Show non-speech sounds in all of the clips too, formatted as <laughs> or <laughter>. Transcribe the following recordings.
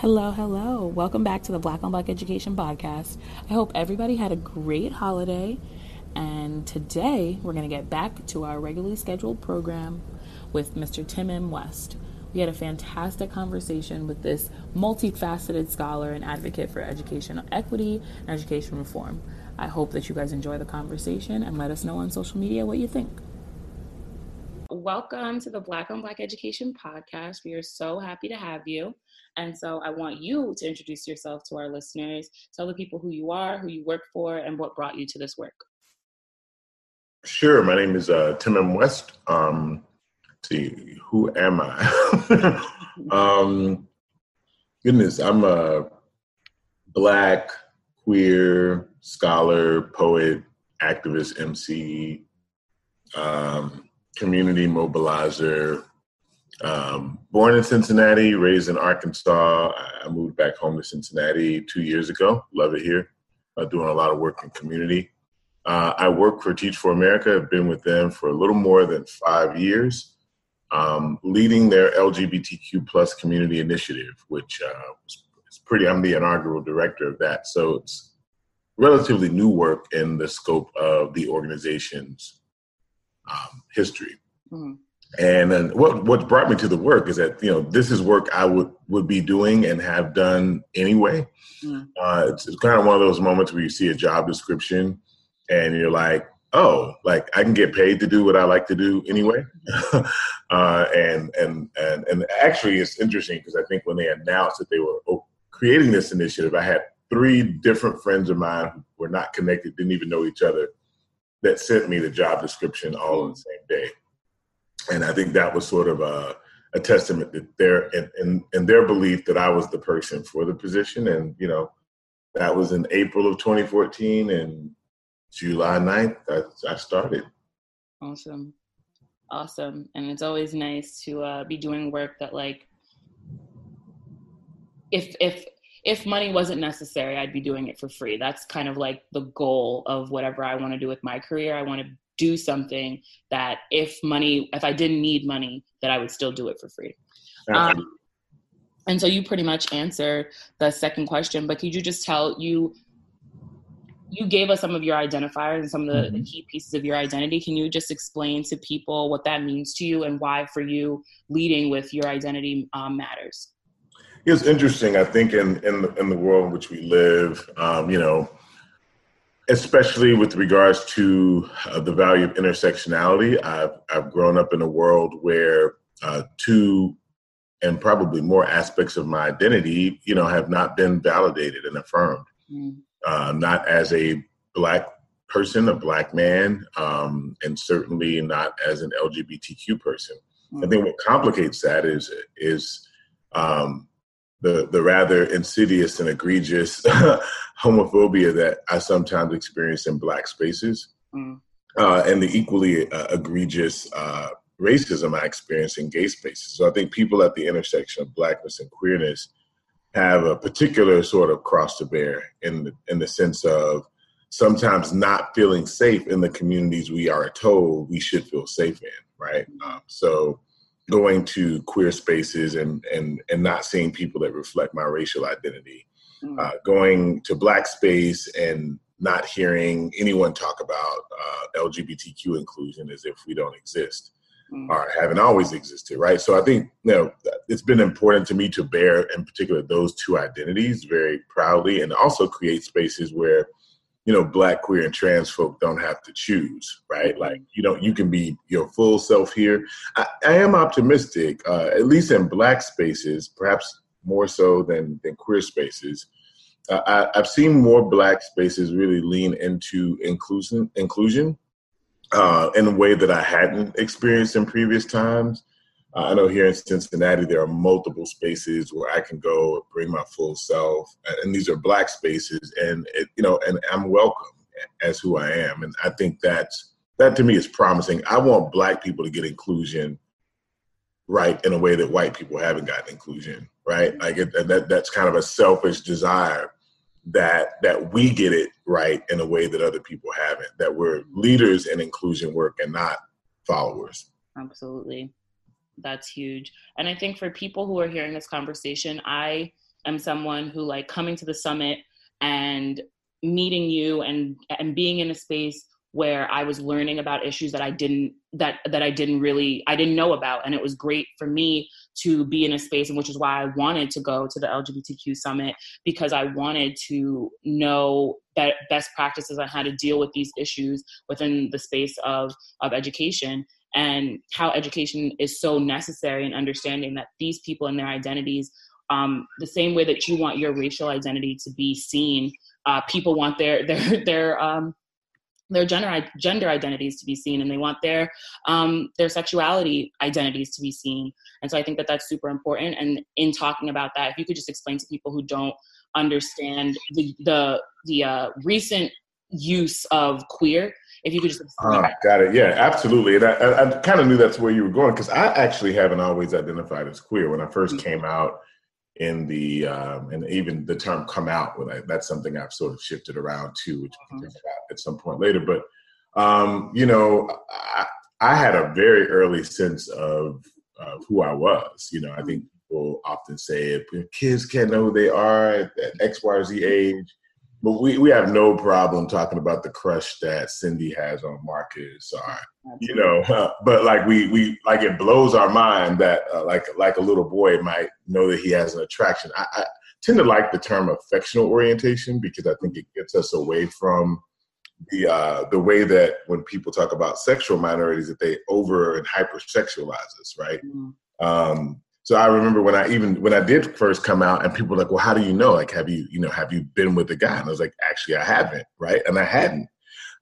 Hello, hello. Welcome back to the Black on Black Education Podcast. I hope everybody had a great holiday. And today we're going to get back to our regularly scheduled program with Mr. Tim M. West. We had a fantastic conversation with this multifaceted scholar and advocate for educational equity and education reform. I hope that you guys enjoy the conversation and let us know on social media what you think. Welcome to the Black on Black Education Podcast. We are so happy to have you. And so I want you to introduce yourself to our listeners, tell the people who you are, who you work for, and what brought you to this work. Sure. My name is uh, Tim M. West. Um, see, who am I? <laughs> um, goodness, I'm a black, queer, scholar, poet, activist, MC, um, community mobilizer, um, born in Cincinnati, raised in Arkansas. I moved back home to Cincinnati two years ago. Love it here. Uh, doing a lot of work in community. Uh, I work for Teach for America. I've been with them for a little more than five years, um, leading their LGBTQ plus community initiative, which uh, is pretty. I'm the inaugural director of that, so it's relatively new work in the scope of the organization's um, history. Mm-hmm. And then what what brought me to the work is that you know this is work I would would be doing and have done anyway. Mm. Uh, it's, it's, kind of one of those moments where you see a job description and you're like, oh, like I can get paid to do what I like to do anyway. <laughs> uh, and and and and actually, it's interesting because I think when they announced that they were creating this initiative, I had three different friends of mine who were not connected, didn't even know each other, that sent me the job description all on the same day and I think that was sort of a, a testament that their and, and, and their belief that I was the person for the position. And you know, that was in April of 2014, and July 9th, I, I started. Awesome, awesome, and it's always nice to uh, be doing work that like, if if if money wasn't necessary, I'd be doing it for free. That's kind of like the goal of whatever I want to do with my career. I want to do something that if money if i didn't need money that i would still do it for free. Um, and so you pretty much answer the second question but could you just tell you you gave us some of your identifiers and some of the, mm-hmm. the, key pieces of your identity. Can you just explain to people what that means to you and why for you leading with your identity um, matters? It's interesting i think in in the, in the world in which we live um, you know especially with regards to uh, the value of intersectionality. I've, I've grown up in a world where uh, two and probably more aspects of my identity, you know, have not been validated and affirmed. Mm. Uh, not as a black person, a black man, um, and certainly not as an LGBTQ person. Mm. I think what complicates that is is um, the the rather insidious and egregious <laughs> homophobia that I sometimes experience in black spaces, mm. uh, and the equally uh, egregious uh, racism I experience in gay spaces. So I think people at the intersection of blackness and queerness have a particular sort of cross to bear in the, in the sense of sometimes not feeling safe in the communities we are told we should feel safe in, right? Um, so going to queer spaces and and and not seeing people that reflect my racial identity mm. uh, going to black space and not hearing anyone talk about uh, lgbtq inclusion as if we don't exist mm. or haven't always existed right so i think you know it's been important to me to bear in particular those two identities very proudly and also create spaces where you know, black, queer, and trans folk don't have to choose, right? Like, you know, you can be your full self here. I, I am optimistic, uh, at least in black spaces, perhaps more so than, than queer spaces. Uh, I, have seen more black spaces really lean into inclusion, inclusion uh, in a way that I hadn't experienced in previous times. I know here in Cincinnati there are multiple spaces where I can go bring my full self, and these are black spaces, and it, you know, and I'm welcome as who I am, and I think that's that to me is promising. I want black people to get inclusion right in a way that white people haven't gotten inclusion right. Mm-hmm. Like it, that that's kind of a selfish desire that that we get it right in a way that other people haven't. That we're leaders in inclusion work and not followers. Absolutely that's huge. And I think for people who are hearing this conversation, I am someone who like coming to the summit and meeting you and and being in a space where I was learning about issues that I didn't that that I didn't really I didn't know about and it was great for me to be in a space and which is why I wanted to go to the LGBTQ summit because I wanted to know be- best practices on how to deal with these issues within the space of of education and how education is so necessary in understanding that these people and their identities um, the same way that you want your racial identity to be seen uh, people want their <laughs> their their um, their gender gender identities to be seen and they want their um, their sexuality identities to be seen. And so i think that that's super important. And in talking about that if you could just explain to people who don't understand the the, the uh, recent use of queer if you could just uh, got it yeah absolutely and i, I, I kind of knew that's where you were going because i actually haven't always identified as queer when i 1st mm-hmm. came out in the um, and even the term come out when I, that's something I've sort of shifted around to, which we can talk about at some point later. But um, you know, I, I, had a very early sense of, of who I was. You know, I think people often say kids can't know who they are at, at X, Y, or Z age. But we, we have no problem talking about the crush that Cindy has on Marcus, or you know. Uh, but like we we like it blows our mind that uh, like like a little boy might know that he has an attraction. I, I tend to like the term affectional orientation because I think it gets us away from the uh, the way that when people talk about sexual minorities that they over and hypersexualize us, right? Mm-hmm. Um, so I remember when I even when I did first come out, and people were like, "Well, how do you know? Like, have you you know have you been with a guy?" And I was like, "Actually, I haven't, right?" And I hadn't.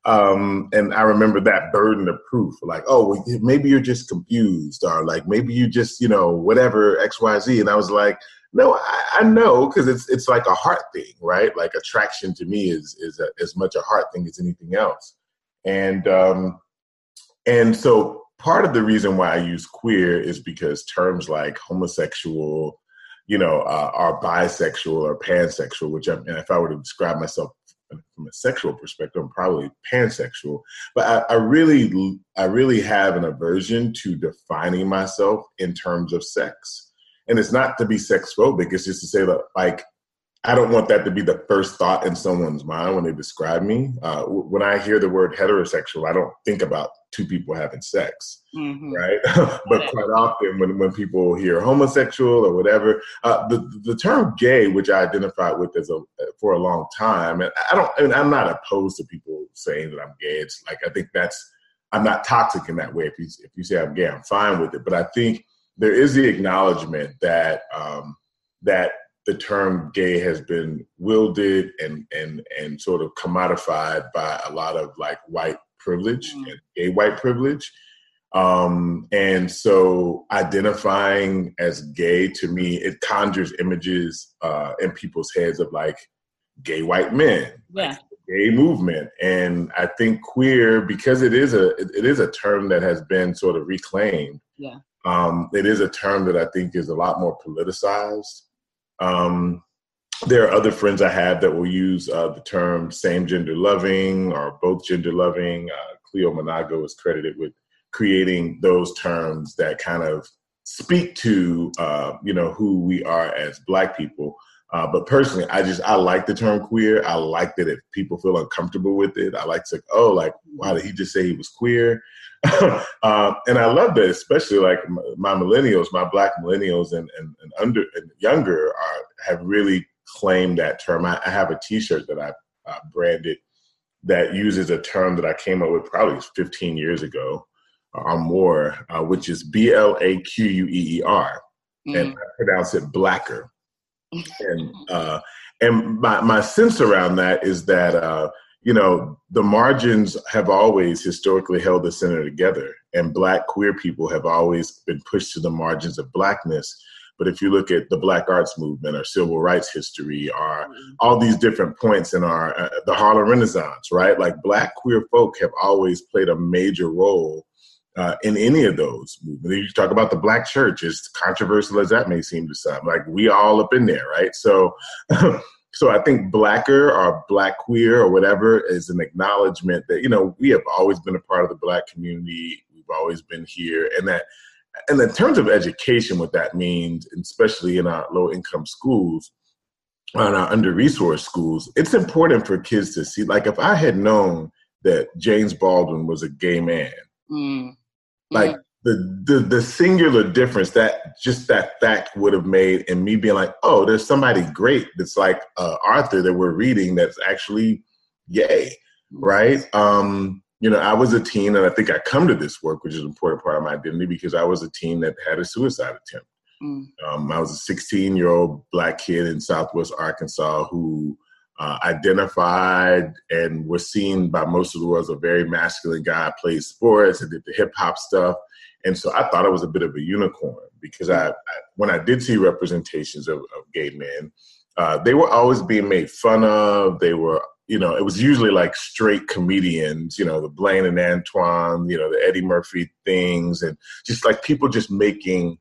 Um, and I remember that burden of proof, like, "Oh, well, maybe you're just confused, or like maybe you just you know whatever X Y Z." And I was like, "No, I, I know because it's it's like a heart thing, right? Like attraction to me is is a, as much a heart thing as anything else." And um, and so part of the reason why I use queer is because terms like homosexual, you know, uh, are bisexual or pansexual, which I, and if I were to describe myself from a sexual perspective, I'm probably pansexual. But I, I really, I really have an aversion to defining myself in terms of sex. And it's not to be sex phobic. It's just to say that, like, I don't want that to be the first thought in someone's mind when they describe me. Uh, when I hear the word heterosexual, I don't think about two people having sex, mm-hmm. right? <laughs> but quite often, when, when people hear homosexual or whatever, uh, the the term gay, which I identified with as a for a long time, and I don't, and I'm not opposed to people saying that I'm gay. It's like I think that's I'm not toxic in that way. If you if you say I'm gay, I'm fine with it. But I think there is the acknowledgement that um, that the term gay has been wielded and and and sort of commodified by a lot of like white privilege mm-hmm. and gay white privilege. Um, and so identifying as gay to me, it conjures images uh, in people's heads of like gay white men, yeah. Like gay movement. And I think queer, because it is a it is a term that has been sort of reclaimed. Yeah. Um, it is a term that I think is a lot more politicized. Um, there are other friends I have that will use uh, the term same gender loving or both gender loving. Uh, Cleo Manago is credited with creating those terms that kind of speak to uh, you know who we are as Black people. Uh, but personally, I just I like the term queer. I like that if people feel uncomfortable with it, I like to oh like why did he just say he was queer? Uh, <laughs> and I love that, especially like my millennials, my black millennials and, and, and under and younger are have really claimed that term. I, I have a T-shirt that I uh, branded that uses a term that I came up with probably 15 years ago or more, uh, which is B L A Q U E E R, mm. and I pronounce it blacker. <laughs> and uh, and my my sense around that is that uh, you know, the margins have always historically held the center together, and Black queer people have always been pushed to the margins of Blackness. But if you look at the Black arts movement or civil rights history or all these different points in our, uh, the Harlem Renaissance, right? Like Black queer folk have always played a major role uh, in any of those movements. You talk about the Black church, as controversial as that may seem to some, like we all up in there, right? So <laughs> so I think blacker or black queer or whatever is an acknowledgement that, you know, we have always been a part of the black community. We've always been here. And that, and in terms of education, what that means, especially in our low income schools, on our under resourced schools, it's important for kids to see. Like, if I had known that James Baldwin was a gay man, mm. like the, the the singular difference that just that fact would have made in me being like, oh, there's somebody great that's like uh, Arthur that we're reading that's actually gay, right? Um, you know, I was a teen, and I think I come to this work, which is an important part of my identity, because I was a teen that had a suicide attempt. Mm. Um, I was a 16 year old black kid in Southwest Arkansas who uh, identified and was seen by most of the world as a very masculine guy, played sports and did the hip hop stuff. And so I thought I was a bit of a unicorn because I, I when I did see representations of, of gay men, uh, they were always being made fun of. They were, you know, it was usually like straight comedians, you know, the Blaine and Antoine, you know, the Eddie Murphy things, and just like people just making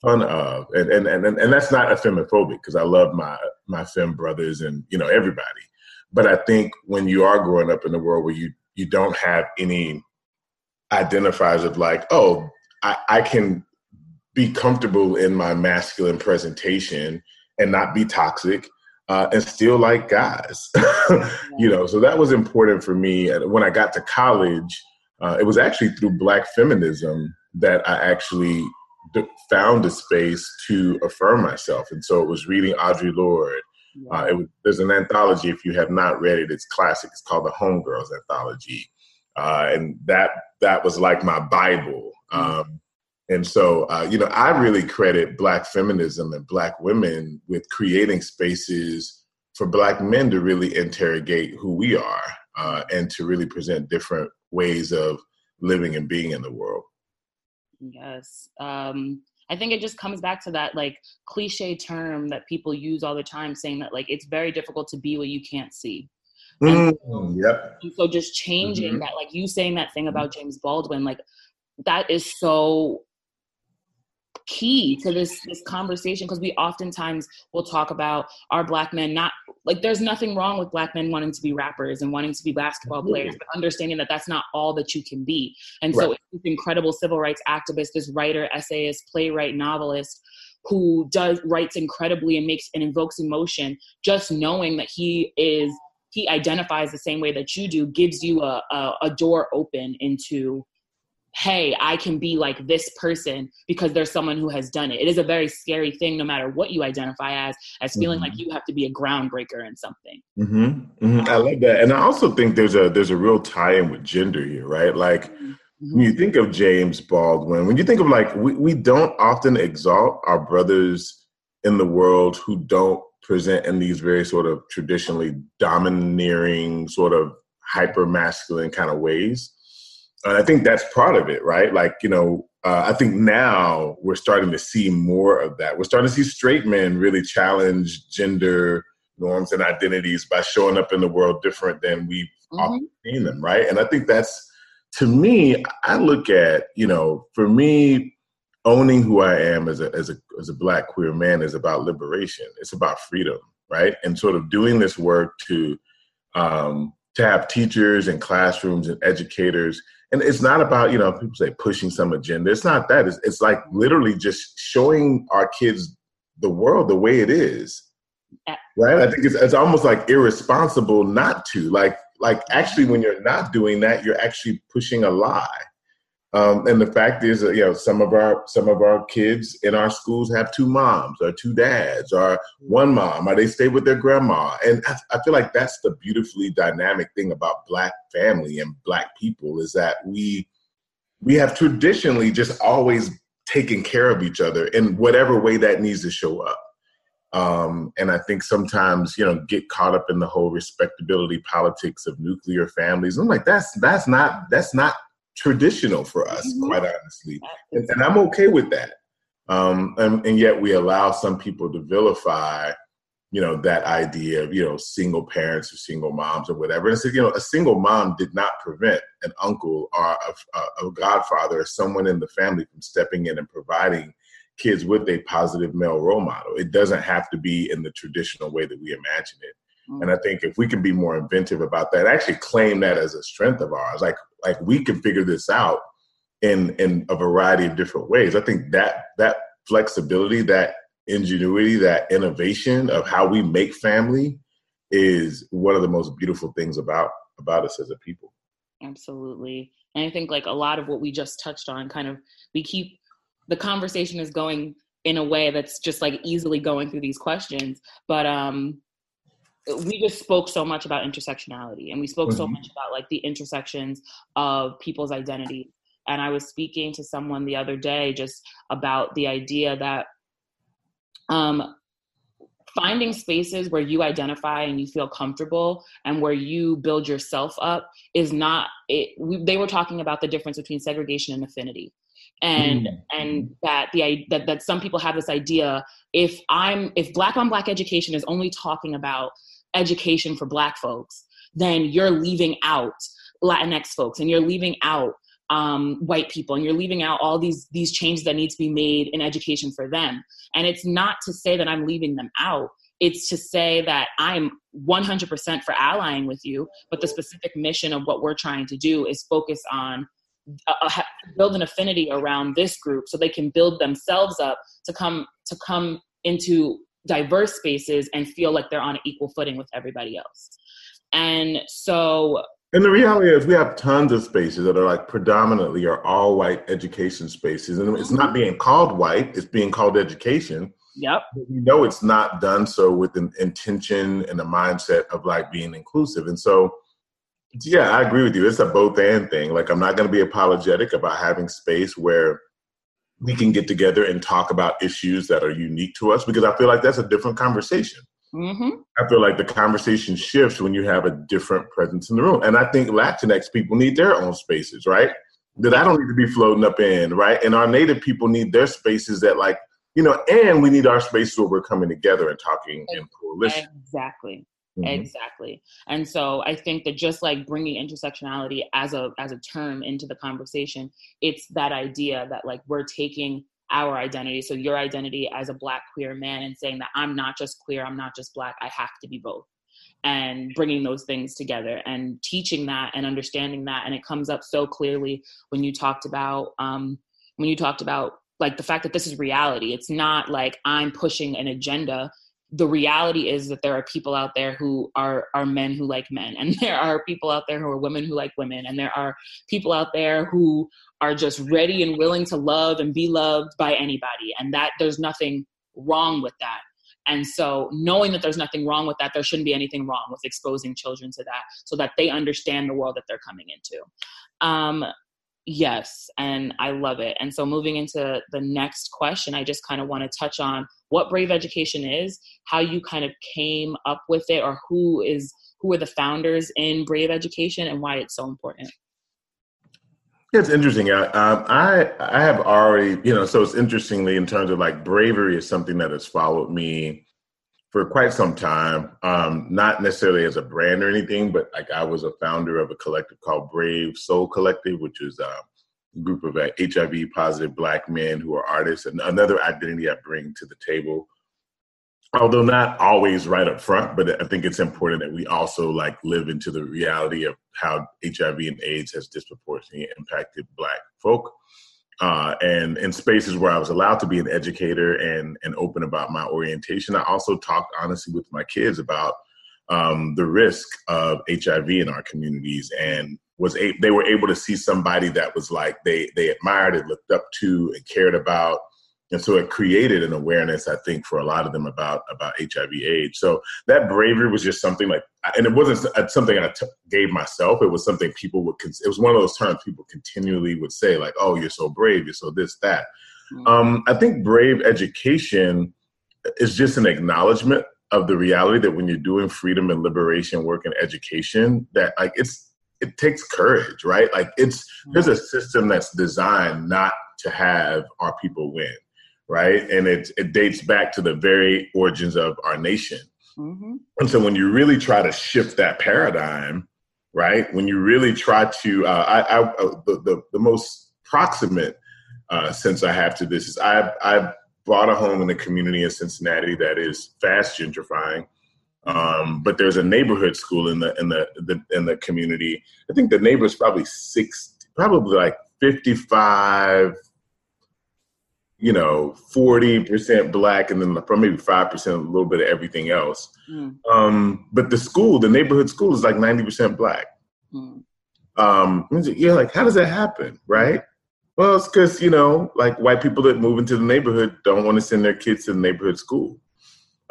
fun of, and and and and that's not ephemophobic because I love my my femme brothers and you know everybody, but I think when you are growing up in a world where you you don't have any identifiers of like, oh, I, I can be comfortable in my masculine presentation and not be toxic uh, and still like guys. <laughs> you know, so that was important for me. When I got to college, uh, it was actually through Black feminism that I actually found a space to affirm myself. And so it was reading Audre Lorde. Uh, it was, there's an anthology, if you have not read it, it's classic. It's called the Homegirls Anthology. Uh, and that that was like my Bible. Mm-hmm. Um, and so, uh, you know, I really credit Black feminism and Black women with creating spaces for Black men to really interrogate who we are uh, and to really present different ways of living and being in the world. Yes. Um, I think it just comes back to that like cliche term that people use all the time saying that like it's very difficult to be what you can't see. And, mm, yep. And so just changing mm-hmm. that, like you saying that thing about James Baldwin, like that is so key to this this conversation because we oftentimes will talk about our black men not like there's nothing wrong with black men wanting to be rappers and wanting to be basketball players but understanding that that's not all that you can be and right. so this incredible civil rights activist this writer essayist playwright novelist who does writes incredibly and makes and invokes emotion just knowing that he is he identifies the same way that you do gives you a, a, a door open into hey, I can be like this person because there's someone who has done it. It is a very scary thing, no matter what you identify as, as feeling mm-hmm. like you have to be a groundbreaker in something. Mm-hmm. Mm-hmm. I love that, and I also think there's a there's a real tie-in with gender here, right? Like mm-hmm. when you think of James Baldwin, when you think of like we, we don't often exalt our brothers in the world who don't present in these very sort of traditionally domineering, sort of hyper masculine kind of ways and I think that's part of it, right? Like, you know, uh, I think now we're starting to see more of that. We're starting to see straight men really challenge gender norms and identities by showing up in the world different than we've mm-hmm. often seen them, right? And I think that's, to me, I look at, you know, for me, owning who I am as a, as a, as a black queer man is about liberation. It's about freedom, right? And sort of doing this work to, um, to have teachers and classrooms and educators and it's not about you know people say pushing some agenda. It's not that. It's, it's like literally just showing our kids the world the way it is. Right? I think it's, it's almost like irresponsible not to. Like like actually when you're not doing that you're actually pushing a lie um, and the fact is, that, you know, some of our some of our kids in our schools have two moms or two dads or one mom, or they stay with their grandma. And I, I feel like that's the beautifully dynamic thing about Black family and Black people is that we we have traditionally just always taken care of each other in whatever way that needs to show up. Um, and I think sometimes you know get caught up in the whole respectability politics of nuclear families. I'm like that's that's not that's not traditional for us, mm-hmm. quite honestly. And, and, I'm okay with that. Um, and, and, yet we allow some people to vilify, you know, that idea of, you know, single parents or single moms or whatever. And so, you know, a single mom did not prevent an uncle or a, a, a godfather or someone in the family from stepping in and providing kids with a positive male role model. It doesn't have to be in the traditional way that we imagine it. And I think if we can be more inventive about that, actually claim that as a strength of ours, like like we can figure this out in in a variety of different ways. I think that that flexibility, that ingenuity, that innovation of how we make family is one of the most beautiful things about about us as a people. Absolutely. And I think like a lot of what we just touched on kind of we keep the conversation is going in a way that's just like easily going through these questions, but um we just spoke so much about intersectionality and we spoke mm-hmm. so much about like the intersections of people's identity and i was speaking to someone the other day just about the idea that um, finding spaces where you identify and you feel comfortable and where you build yourself up is not it we, they were talking about the difference between segregation and affinity and mm-hmm. and that the that, that some people have this idea if i'm if black on black education is only talking about education for black folks then you're leaving out latinx folks and you're leaving out um, white people and you're leaving out all these these changes that need to be made in education for them and it's not to say that i'm leaving them out it's to say that i'm 100% for allying with you but the specific mission of what we're trying to do is focus on uh, uh build an affinity around this group so they can build themselves up to come to come into diverse spaces and feel like they're on an equal footing with everybody else and so and the reality is, we have tons of spaces that are like predominantly or all white education spaces, and it's not being called white; it's being called education. Yep. We know it's not done so with an intention and a mindset of like being inclusive, and so yeah, I agree with you. It's a both and thing. Like, I'm not going to be apologetic about having space where we can get together and talk about issues that are unique to us because I feel like that's a different conversation. Mm-hmm. I feel like the conversation shifts when you have a different presence in the room. And I think Latinx people need their own spaces, right? That I don't need to be floating up in, right? And our native people need their spaces that, like, you know, and we need our spaces where we're coming together and talking in coalition. Exactly. Mm-hmm. Exactly. And so I think that just like bringing intersectionality as a as a term into the conversation, it's that idea that like we're taking our identity. So your identity as a black queer man and saying that I'm not just queer, I'm not just black, I have to be both. And bringing those things together and teaching that and understanding that. And it comes up so clearly when you talked about, um, when you talked about like the fact that this is reality. It's not like I'm pushing an agenda the reality is that there are people out there who are are men who like men and <laughs> there are people out there who are women who like women and there are people out there who are just ready and willing to love and be loved by anybody and that there's nothing wrong with that. And so knowing that there's nothing wrong with that there shouldn't be anything wrong with exposing children to that so that they understand the world that they're coming into. Um, yes and i love it and so moving into the next question i just kind of want to touch on what brave education is how you kind of came up with it or who is who are the founders in brave education and why it's so important it's interesting. I, um, I I have already, you know, so it's interestingly in terms of like bravery is something that has followed me for quite some time. Um, not necessarily as a brand or anything, but like I was a founder of a collective called Brave Soul Collective, which is a group of uh, HIV positive Black men who are artists, and another identity I bring to the table although not always right up front but i think it's important that we also like live into the reality of how hiv and aids has disproportionately impacted black folk uh, and in spaces where i was allowed to be an educator and and open about my orientation i also talked honestly with my kids about um, the risk of hiv in our communities and was a, they were able to see somebody that was like they they admired and looked up to and cared about and so it created an awareness i think for a lot of them about about hiv aids. So that bravery was just something like and it wasn't something I t- gave myself. It was something people would it was one of those terms people continually would say like oh you're so brave you're so this that. Mm-hmm. um, i think brave education is just an acknowledgement of the reality that when you're doing freedom and liberation work in education that like it's it takes courage right? Like it's there's a system that's designed not to have our people win right? And it, it dates back to the very origins of our nation. Mm-hmm. And so when you really try to shift that paradigm, right? When you really try to, uh, I, I uh, the, the, the, most proximate uh, sense I have to this is I, I bought a home in the community in Cincinnati that is fast gentrifying. Um, but there's a neighborhood school in the in the, the in the community. I think the neighbor's probably six, probably like 55 you know, 40% black and then probably maybe 5%, a little bit of everything else. Mm. Um, but the school, the neighborhood school is like 90% black. Mm. Um, you're like, how does that happen? Right. Well, it's because, you know, like white people that move into the neighborhood don't want to send their kids to the neighborhood school.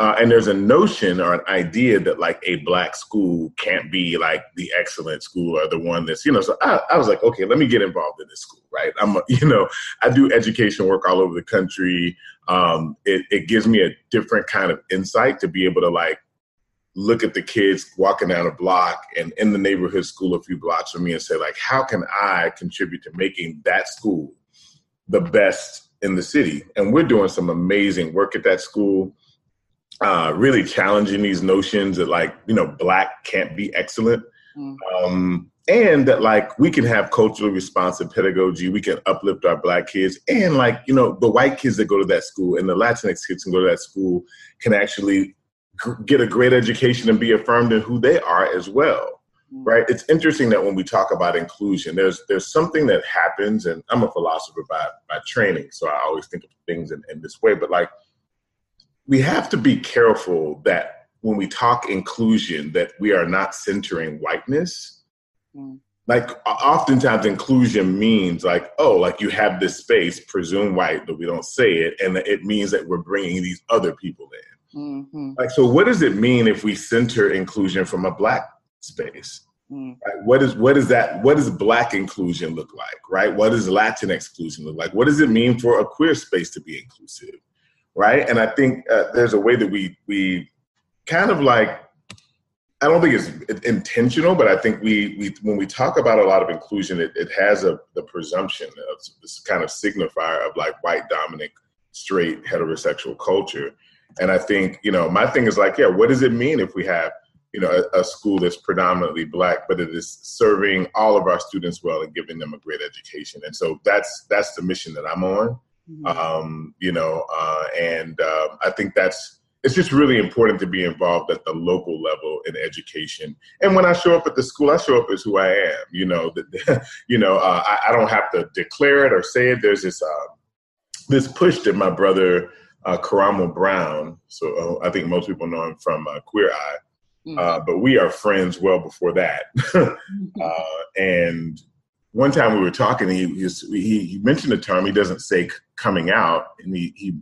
Uh, and there's a notion or an idea that like a black school can't be like the excellent school or the one that's you know. So I, I was like, okay, let me get involved in this school, right? I'm a, <laughs> you know I do education work all over the country. Um, it, it gives me a different kind of insight to be able to like look at the kids walking down a block and in the neighborhood school a few blocks from me and say like, how can I contribute to making that school the best in the city? And we're doing some amazing work at that school uh, really challenging these notions that like you know black can't be excellent mm. um, and that like we can have culturally responsive pedagogy we can uplift our black kids and like you know the white kids that go to that school and the latinx kids can go to that school can actually g- get a great education and be affirmed in who they are as well mm. right it's interesting that when we talk about inclusion there's there's something that happens and i'm a philosopher by by training so i always think of things in, in this way but like we have to be careful that when we talk inclusion that we are not centering whiteness mm. like oftentimes inclusion means like oh like you have this space presume white but we don't say it and it means that we're bringing these other people in mm-hmm. like so what does it mean if we center inclusion from a black space mm. Right? What is what is that? What does black inclusion look like? Right? What does Latinx inclusion look like? What does it mean for a queer space to be inclusive? Right? And I think uh, there's a way that we we kind of like I don't think it's intentional, but I think we we when we talk about a lot of inclusion, it, it has a the presumption of this kind of signifier of like white dominant, straight heterosexual culture. And I think you know my thing is like, yeah, what does it mean if we have you know a, a school that's predominantly black, but it is serving all of our students well and giving them a great education? And so that's that's the mission that I'm on. Mm-hmm. Um, you know, uh, and uh, I think that's it's just really important to be involved at the local level in education. And when I show up at the school, I show up as who I am. You know, that <laughs> you know, uh, I, I, don't have to declare it or say it. There's this uh, this push that my brother uh, Karamo Brown. So uh, I think most people know him from uh, Queer Eye. Mm-hmm. but we are friends well before that. <laughs> Mm-hmm. and one time we were talking, he, he, he mentioned a term he doesn't say coming out, and he he,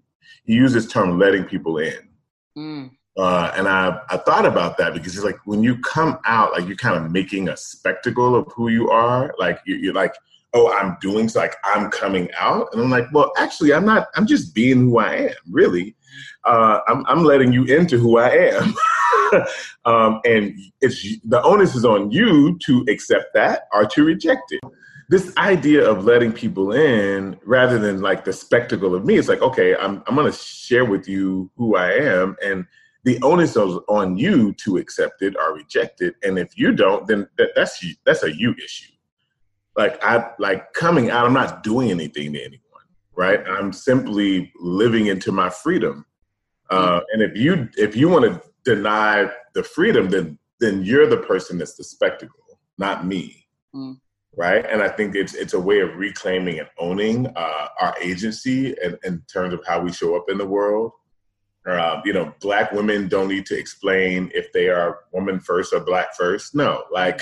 he uses term letting people in. Mm. Uh, and I, I thought about that because it's like when you come out, like you're kind of making a spectacle of who you are. Like you're, you're like, oh, I'm doing like I'm coming out, and I'm like, well, actually, I'm not. I'm just being who I am. Really, uh, I'm I'm letting you into who I am. <laughs> um, and it's the onus is on you to accept that or to reject it this idea of letting people in rather than like the spectacle of me it's like okay i'm, I'm going to share with you who i am and the onus is on you to accept it or reject it and if you don't then that, that's that's a you issue like i like coming out i'm not doing anything to anyone right i'm simply living into my freedom uh, and if you if you want to deny the freedom then then you're the person that's the spectacle not me mm right? And I think it's it's a way of reclaiming and owning uh, our agency in, in, terms of how we show up in the world. Uh, you know, black women don't need to explain if they are woman first or black first. No, like,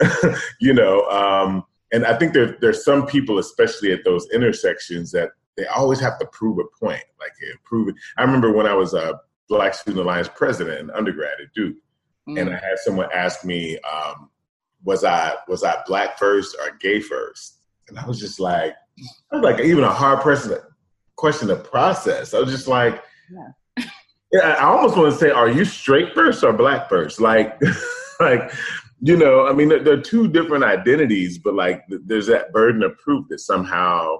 <laughs> you know, um, and I think there there's some people, especially at those intersections, that they always have to prove a point, like prove it. I remember when I was a Black Student Alliance president in undergrad at Duke, mm. and I had someone ask me, um, was I was I black first or gay first? And I was just like, I was like even a hard person question to process. I was just like, yeah. yeah, I almost want to say, are you straight first or black first? Like, <laughs> like, you know, I mean, they're two different identities, but like, there's that burden of proof that somehow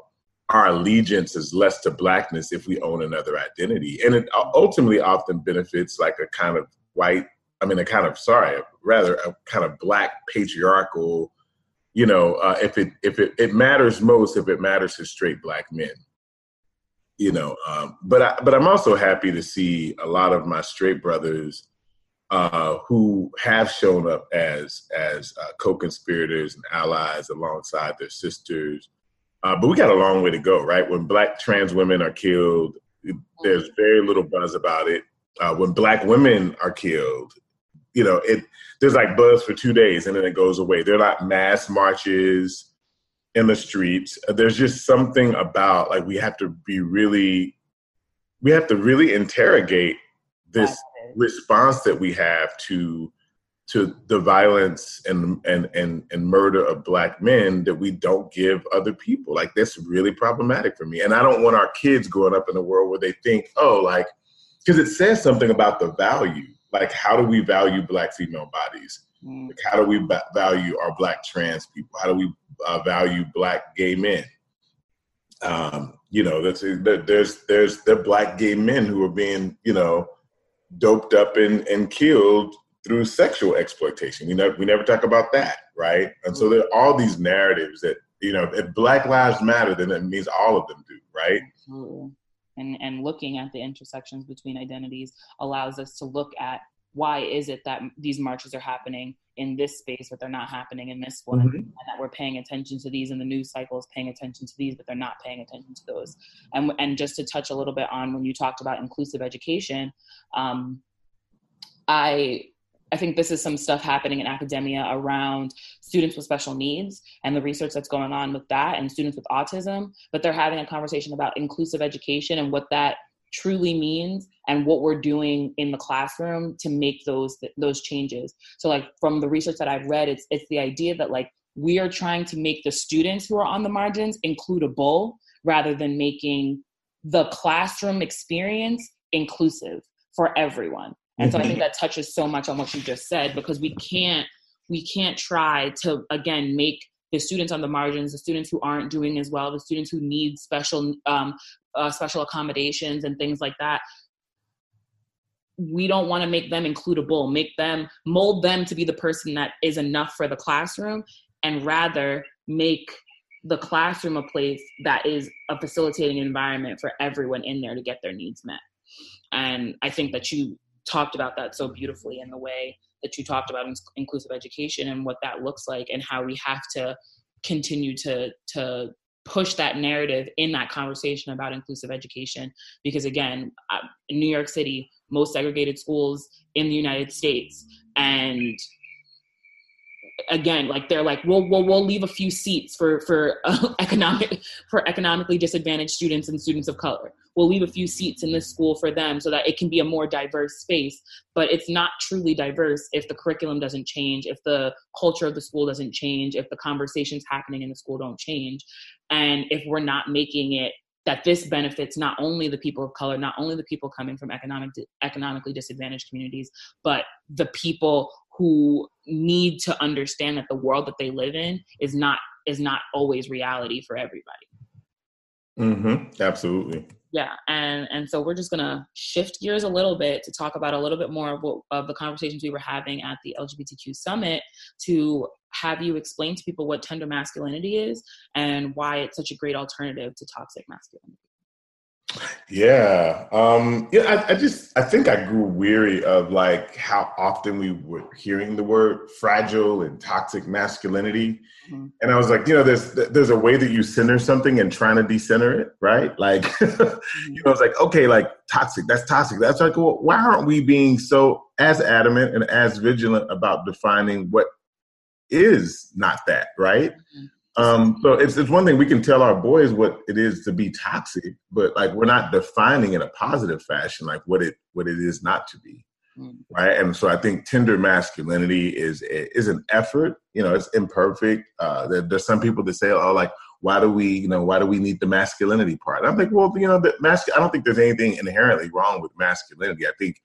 our allegiance is less to blackness if we own another identity, and it ultimately often benefits like a kind of white I mean, a kind of sorry, rather a kind of black patriarchal. You know, uh, if it if it, it matters most, if it matters to straight black men. You know, um, but I, but I'm also happy to see a lot of my straight brothers uh, who have shown up as as uh, co-conspirators and allies alongside their sisters Uh, but we got a long way to go, right? When black trans women are killed, there's very little buzz about it. Uh, when black women are killed, you know, it there's like buzz for two days and then it goes away. They're not mass marches in the streets. There's just something about like we have to be really, we have to really interrogate this response that we have to to the violence and and and and murder of black men that we don't give other people. Like that's really problematic for me. And I don't want our kids growing up in a world where they think, oh, like because it says something about the value. Like how do we value black female bodies? Mm. Like how do we ba- value our black trans people? How do we uh, value black gay men? Um, you know, that's, there's there's there black gay men who are being you know doped up and, and killed through sexual exploitation. We never we never talk about that, right? And so there are all these narratives that you know, if Black Lives Matter, then it means all of them do, right? Absolutely. And and looking at the intersections between identities allows us to look at why is it that these marches are happening in this space but they're not happening in this one mm-hmm. and that we're paying attention to these and the news cycle is paying attention to these but they're not paying attention to those and and just to touch a little bit on when you talked about inclusive education um, i I think this is some stuff happening in academia around students with special needs and the research that's going on with that and students with autism, but they're having a conversation about inclusive education and what that truly means and what we're doing in the classroom to make those those changes. So like from the research that I've read it's it's the idea that like we are trying to make the students who are on the margins includable rather than making the classroom experience inclusive for everyone and so I think mm-hmm. that touches so much on what you just said because we can't we can't try to again make the students on the margins, the students who aren't doing as well, the students who need special um, uh, special accommodations and things like that. We don't want to make them includable, make them mold them to be the person that is enough for the classroom, and rather make the classroom a place that is a facilitating environment for everyone in there to get their needs met. And I think that you talked about that so beautifully in the way that you talked about in inclusive education and what that looks like and how we have to continue to to push that narrative in that conversation about inclusive education. Because again in new york city most segregated schools in the united states and again like they're like we'll, we'll we'll leave a few seats for for uh, <laughs> economic for economically disadvantaged students and students of color we'll leave a few seats in this school for them so that it can be a more diverse space but it's not truly diverse if the curriculum doesn't change if the culture of the school doesn't change if the conversations happening in the school don't change and if we're not making it that this benefits not only the people of color, not only the people coming from economic economically disadvantaged communities, but the people who need to understand that the world that they live in is not is not always reality for everybody. Mm-hmm. Absolutely. Yeah, and and so we're just gonna shift gears a little bit to talk about a little bit more of, what, of the conversations we were having at the LGBTQ summit to have you explain to people what tender masculinity is and why it's such a great alternative to toxic masculinity. Yeah. Um, yeah, I, I, just I think I grew weary of like how often we were hearing the word fragile and toxic masculinity. Mm-hmm. And I was like, you know, there's there's a way that you center something and trying to decenter it, right? Like <laughs> mm-hmm. you know, it's like, okay, like toxic, that's toxic. That's like, well, why aren't we being so as adamant and as vigilant about defining what is not that, right? Mm-hmm. Um, so it's it's one thing we can tell our boys what it is to be toxic, but like we're not defining in a positive fashion like what it what it is not to be, mm. right? And so I think tender masculinity is is an effort. You know, it's imperfect. Uh, there, there's some people that say, "Oh, like why do we you know why do we need the masculinity part?" I'm like, well, you know, the mas- I don't think there's anything inherently wrong with masculinity. I think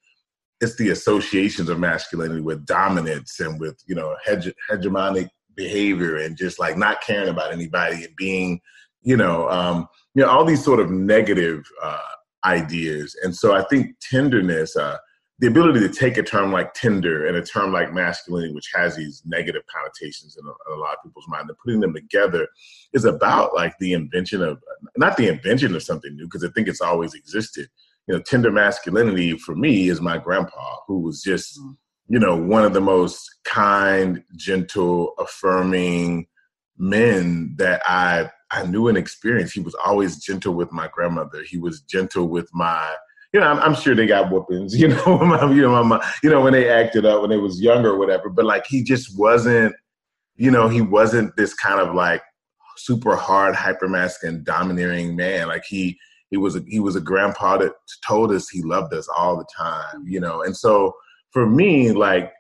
it's the associations of masculinity with dominance and with you know hege- hegemonic behavior and just like not caring about anybody and being, you know, um, you know, all these sort of negative uh, ideas. And so I think tenderness, uh, the ability to take a term like tender and a term like masculinity, which has these negative connotations in a, in a, lot of people's mind, and putting them together is about like the invention of not the invention of something new, because I think it's always existed. You know, tender masculinity for me is my grandpa, who was just mm you know, one of the most kind, gentle, affirming men that I I knew and experienced. He was always gentle with my grandmother. He was gentle with my, you know, I'm, I'm sure they got whoopings, <laughs> you know, <laughs> you know, my, you know, when they acted up when they was younger or whatever. But like, he just wasn't, you know, he wasn't this kind of like super hard, hyper masculine, domineering man. Like he, he was a, he was a grandpa that told us he loved us all the time, you know. And so for me, like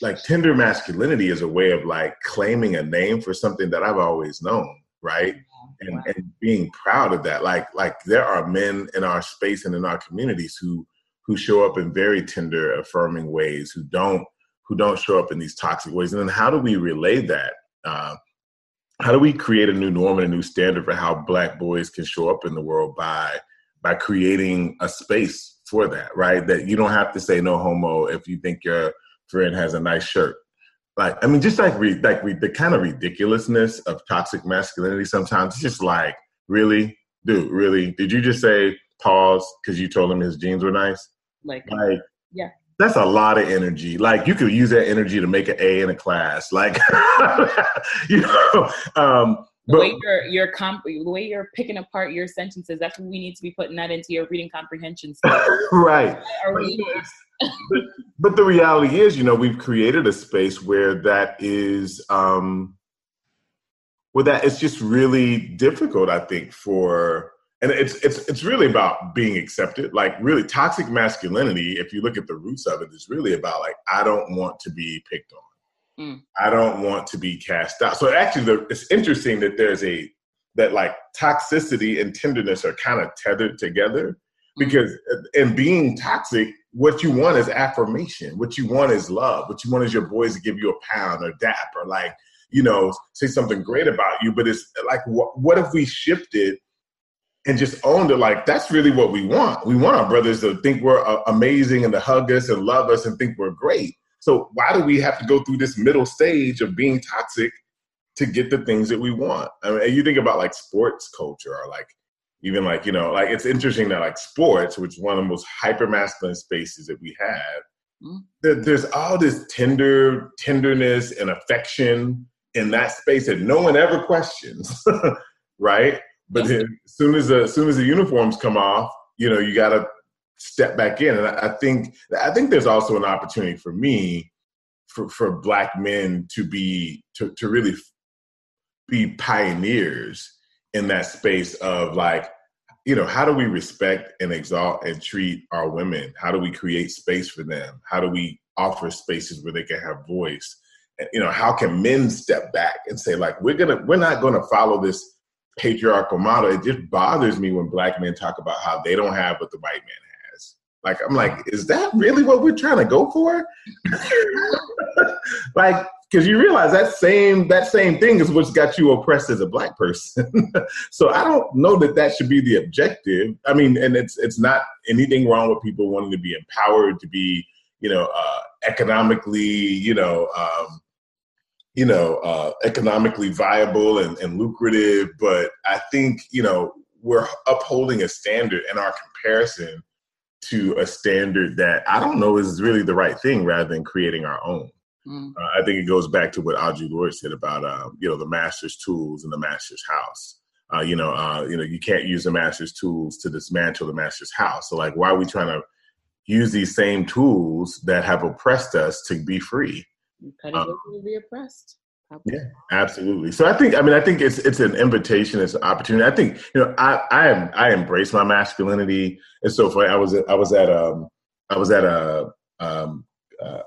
like tender masculinity is a way of like claiming a name for something that I've always known, right? And, wow. and being proud of that. Like like there are men in our space and in our communities who who show up in very tender, affirming ways, who don't who don't show up in these toxic ways. And then how do we relay that? Uh, how do we create a new norm and a new standard for how black boys can show up in the world by by creating a space for that, right? That you don't have to say no homo if you think your friend has a nice shirt. Like, I mean, just like re- like re- the kind of ridiculousness of toxic masculinity. Sometimes it's just like, really, dude, really? Did you just say pause because you told him his jeans were nice? Like, like, yeah, that's a lot of energy. Like you could use that energy to make an A in a class. Like <laughs> you know, um, the way you're you're comp- the way you're picking apart your sentences. That's what we need to be putting that into your reading comprehension. <laughs> right. but, but, the reality is, you know, we've created a space where that is, um, where that it's just really difficult. I think for and it's it's it's really about being accepted. Like really, toxic masculinity. If you look at the roots of it, is really about like I don't want to be picked on. Mm. I don't want to be cast out. So actually, the, it's interesting that there's a that like toxicity and tenderness are kind of tethered together mm. because in being toxic, what you want is affirmation. What you want is love. What you want is your boys to give you a pound or dap or like you know say something great about you. But it's like what, what if we shifted? and just owned it like that's really what we want. We want our brothers to think we're uh, amazing and to hug us and love us and think we're great. So why do we have to go through this middle stage of being toxic to get the things that we want? I mean, you think about like sports culture or like even like you know like it's interesting that like sports, which is one of the most hyper masculine spaces that we have, mm-hmm. there's all this tender tenderness and affection in that space that no one ever questions, <laughs> right? But then, as soon as the as soon as the uniforms come off, you know, you got to step back in. And I, think I think there's also an opportunity for me, for for black men to be to to really be pioneers in that space of like you know how do we respect and exalt and treat our women? How do we create space for them? How do we offer spaces where they can have voice? And, you know how can men step back and say like we're gonna we're not gonna follow this patriarchal model. It just bothers me when black men talk about how they don't have what the white man like I'm like, is that really what we're trying to go for? <laughs> like, because you realize that same that same thing is what's got you oppressed as a black person. <laughs> so I don't know that that should be the objective. I mean, and it's it's not anything wrong with people wanting to be empowered to be, you know, uh, economically, you know, um, you know, uh, economically viable and, and lucrative. But I think you know we're upholding a standard in our comparison to a standard that I don't know is really the right thing rather than creating our own. Mm. Uh, I think it goes back to what Audre Lorde said about uh, you know the master's tools and the master's house. Uh, you know, uh, you know, you can't use the master's tools to dismantle the master's house. So, like, why are we trying to use these same tools that have oppressed us to be free? Because um, will be oppressed. Yeah, absolutely. So I think I mean I think it's it's an invitation, it's an opportunity. I think you know I I am I embrace my masculinity. It's so funny. I was at, I was at um I was at a um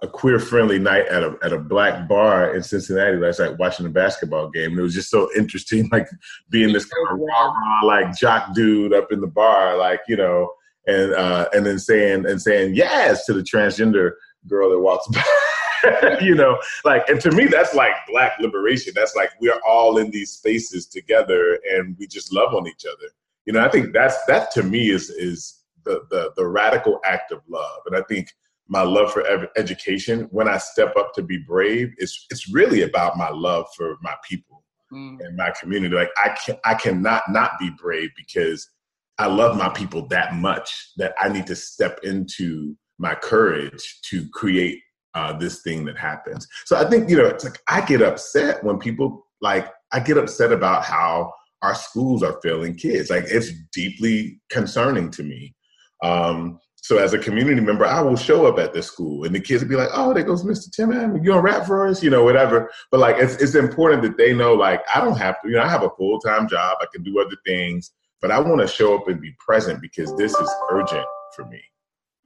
a queer friendly night at a at a black bar in Cincinnati last night watching a basketball game. And it was just so interesting, like being this kind of raw, like jock dude up in the bar, like you know, and uh, and then saying and saying yes to the transgender girl that walks by. <laughs> <laughs> you know, like, and to me, that's like black liberation. That's like we're all in these spaces together, and we just love on each other. You know, I think that's that to me is is the the, the radical act of love, and I think my love for education when I step up to be brave, it's it's really about my love for my people mm. and my community. Like I can I cannot not be brave because I love my people that much that I need to step into my courage to create uh, this thing that happens. So I think you know, it's like I get upset when people like I get upset about how our schools are failing kids. Like it's deeply concerning to me. Um, so as a community member, I will show up at the school and the kids will be like, oh, there goes Mr. Tim you gonna rap for us, you know, whatever. But like it's it's important that they know like I don't have to, you know, I have a full-time job, I can do other things, but I want to show up and be present because this is urgent for me.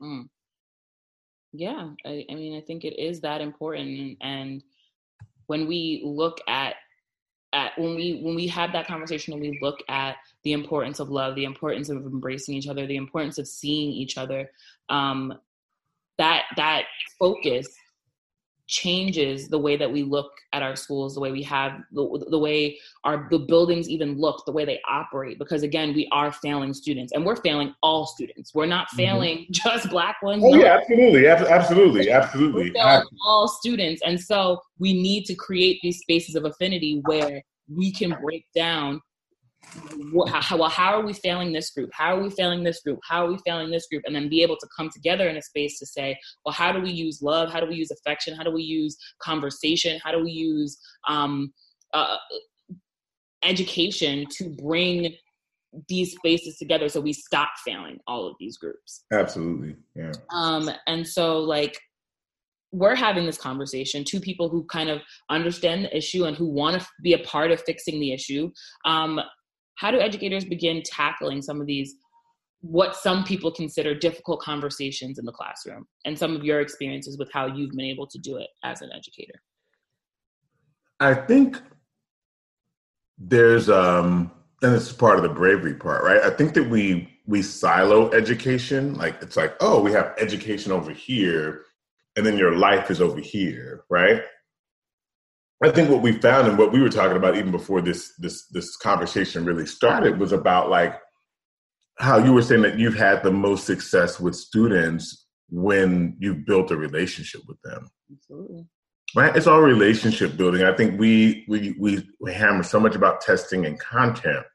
Mm. Yeah, I, I mean, I think it is that important and when we look at at when we when we have that conversation and we look at the importance of love, the importance of embracing each other, the importance of seeing each other, um, that that focus changes the way that we look at our schools the way we have the, the way our the buildings even look the way they operate because again we are failing students and we're failing all students we're not mm-hmm. failing mm-hmm. <laughs> just black ones oh no. yeah absolutely absolutely absolutely all students and so we need to create these spaces of affinity where we can break down how, well, how are we failing this group? How are we failing this group? How are we failing this group? And then be able to come together in a space to say, well, how do we use love? How do we use affection? How do we use conversation? How do we use um, uh, education to bring these spaces together so we stop failing all of these groups? Absolutely. Yeah. Um, and so, like, we're having this conversation two people who kind of understand the issue and who want to be a part of fixing the issue um, how do educators begin tackling some of these what some people consider difficult conversations in the classroom and some of your experiences with how you've been able to do it as an educator? I think there's um and this is part of the bravery part right? I think that we we silo education. Like it's like oh we have education over here and then your life is over here right I think what we found and what we were talking about even before this this this conversation really started was about like how you were saying that you've had the most success with students when you've built a relationship with them. Absolutely. Right? It's all relationship building. I think we we we, we hammer so much about testing and content.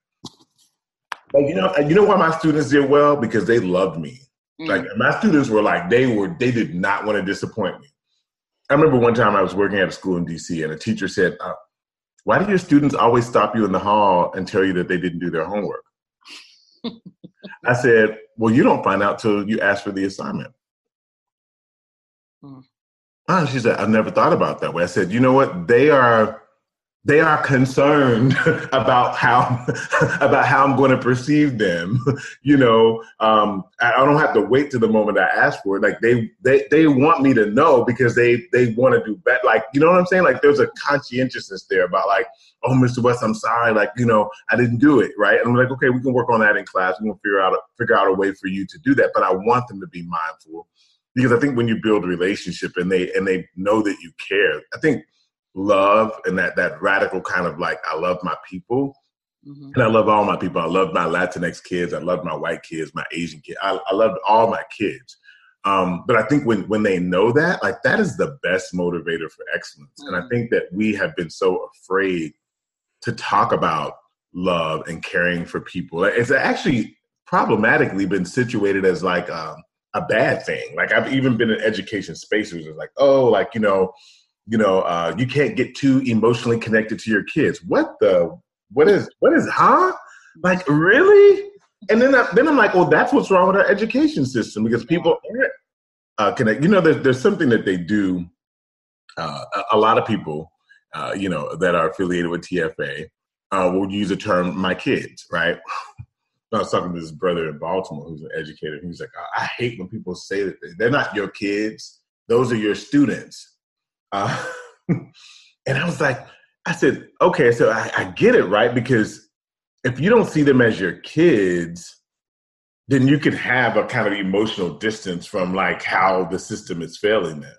But you know, you know why my students did well? Because they loved me. Mm. Like my students were like, they were they did not want to disappoint me. I remember one time I was working at a school in DC, and a teacher said, uh, "Why do your students always stop you in the hall and tell you that they didn't do their homework?" <laughs> I said, "Well, you don't find out till you ask for the assignment." Hmm. And she said, "I've never thought about that way." I said, "You know what? They are." They are concerned <laughs> about how <laughs> about how I'm going to perceive them. <laughs> you know, um, I, don't have to wait to the moment I ask for it. Like they they they want me to know because they they want to do better. Like you know what I'm saying? Like there's a conscientiousness there about like, oh, Mr. West, I'm sorry. Like you know, I didn't do it right. And I'm like, okay, we can work on that in class. We can figure out a, figure out a way for you to do that. But I want them to be mindful because I think when you build a relationship and they and they know that you care, I think love and that that radical kind of like I love my people. Mm-hmm. And I love all my people. I love my Latinx kids. I love my white kids, my Asian kids. I, I love all my kids. Um, but I think when when they know that, like that is the best motivator for excellence. Mm-hmm. And I mm-hmm. think that we have been so afraid to talk about love and caring for people. It's actually problematically been situated as like um, a bad thing. Like I've even been in education spaces. It's like, oh, like you know, you know, uh, you can't get too emotionally connected to your kids. What the? What is? What is? Huh? Like really? And then, I, then I'm like, well, that's what's wrong with our education system because people aren't uh, connect. You know, there's there's something that they do. Uh, a, a, lot of people, uh, you know, that are affiliated with TFA uh, will use the term "my kids," right? <laughs> I was talking to this brother in Baltimore who's an educator. He's like, I hate when people say that they're not your kids; those are your students. Uh, <laughs> and I was like, I said, okay, so I, I get it, right? Because if you don't see them as your kids, then you can have a kind of emotional distance from like how the system is failing them.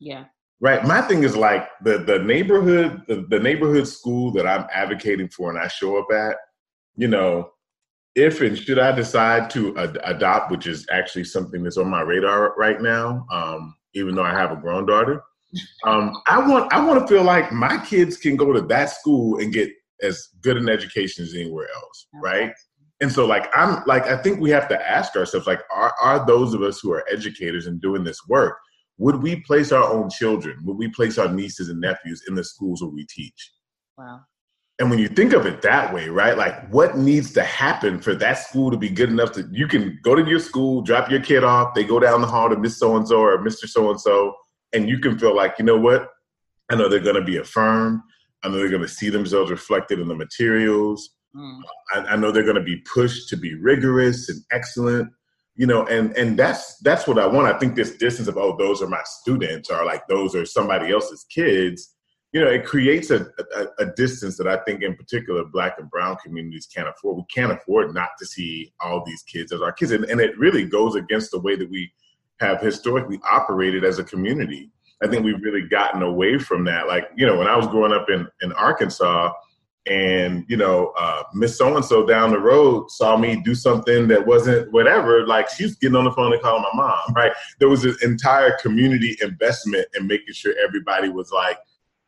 Yeah. Right. My thing is like the the neighborhood the, the neighborhood school that I'm advocating for and I show up at, you know, if and should I decide to ad- adopt, which is actually something that's on my radar right now, um, even though I have a grown daughter, um, I want I want to feel like my kids can go to that school and get as good an education as anywhere else, right? And so, like, I'm like, I think we have to ask ourselves, like, are are those of us who are educators and doing this work, would we place our own children, would we place our nieces and nephews in the schools where we teach? Wow. and when you think of it that way, right? Like what needs to happen for that school to be good enough that you can go to your school, drop your kid off, they go down the hall to Miss So and so or Mr. So and so, and you can feel like, you know what? I know they're going to be affirmed. I know they're going to see themselves reflected in the materials. Mm. I, I know they're going to be pushed to be rigorous and excellent you know and and that's that's what i want i think this distance of oh those are my students or like those are somebody else's kids you know it creates a, a, a distance that i think in particular black and brown communities can't afford we can't afford not to see all these kids as our kids and, and it really goes against the way that we have historically operated as a community. I think we've really gotten away from that. Like you know when i was growing up in in arkansas and you know uh, miss so and so down the road saw me do something that wasn't whatever like she's getting on the phone and calling my mom right? There was an entire community investment in making sure everybody was like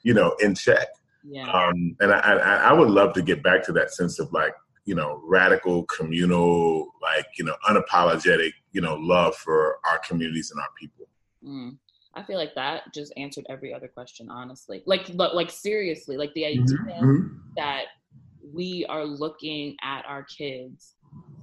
you know in check. Yeah. um, and I, I, I would love to get back to that sense of like you know radical communal like you know unapologetic you know love for our communities and our people mm. I feel like that just answered every other question, honestly. Like, like seriously, like the idea mm-hmm. that we are looking at our kids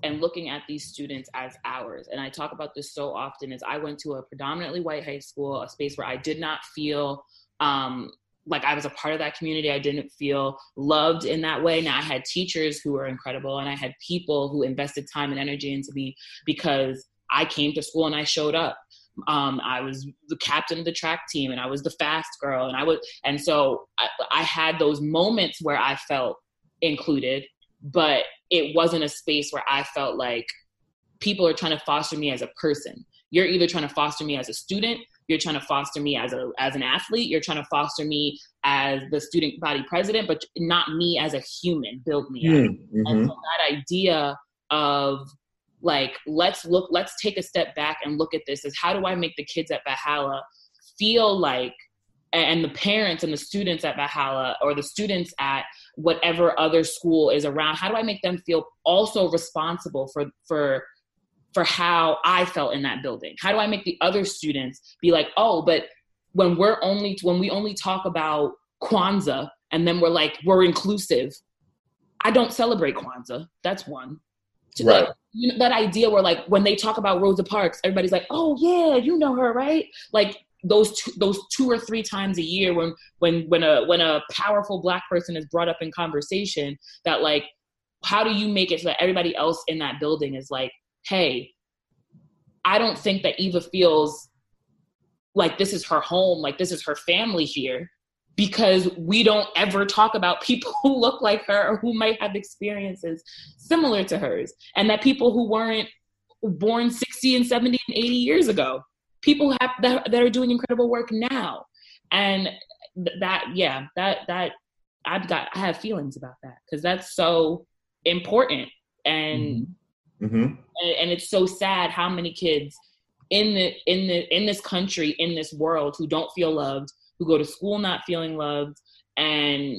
and looking at these students as ours. And I talk about this so often. Is I went to a predominantly white high school, a space where I did not feel um, like I was a part of that community. I didn't feel loved in that way. Now I had teachers who were incredible, and I had people who invested time and energy into me because I came to school and I showed up um, I was the captain of the track team and I was the fast girl and I was and so I, I had those moments where I felt included, but it wasn't a space where I felt like people are trying to foster me as a person. You're either trying to foster me as a student, you're trying to foster me as a as an athlete, you're trying to foster me as the student body president, but not me as a human. Build me mm, mm-hmm. And so that idea of like let's look let's take a step back and look at this as how do i make the kids at valhalla feel like and the parents and the students at valhalla or the students at whatever other school is around how do i make them feel also responsible for for for how i felt in that building? How do i make the other students be like oh but when we're only when we only talk about kwanzaa and then we're like we're inclusive i don't celebrate kwanzaa. That's one right. Like, you know, that idea where like when they talk about Rosa Parks, everybody's like, "Oh yeah, you know her, right?" Like those two, those two or three times a year when when when a when a powerful black person is brought up in conversation, that like, how do you make it so that everybody else in that building is like, "Hey, I don't think that Eva feels like this is her home, like this is her family here." Because we don't ever talk about <laughs> people who look like her or who might have experiences similar to hers and that people who weren't born 60 and 70 and 80 years ago people have that, that are doing incredible work now and that yeah that that i've got i have feelings about that because that's so important and, mm-hmm. mm-hmm. and and it's so sad how many kids in the in the in this country in this world who don't feel loved who go to school not feeling loved and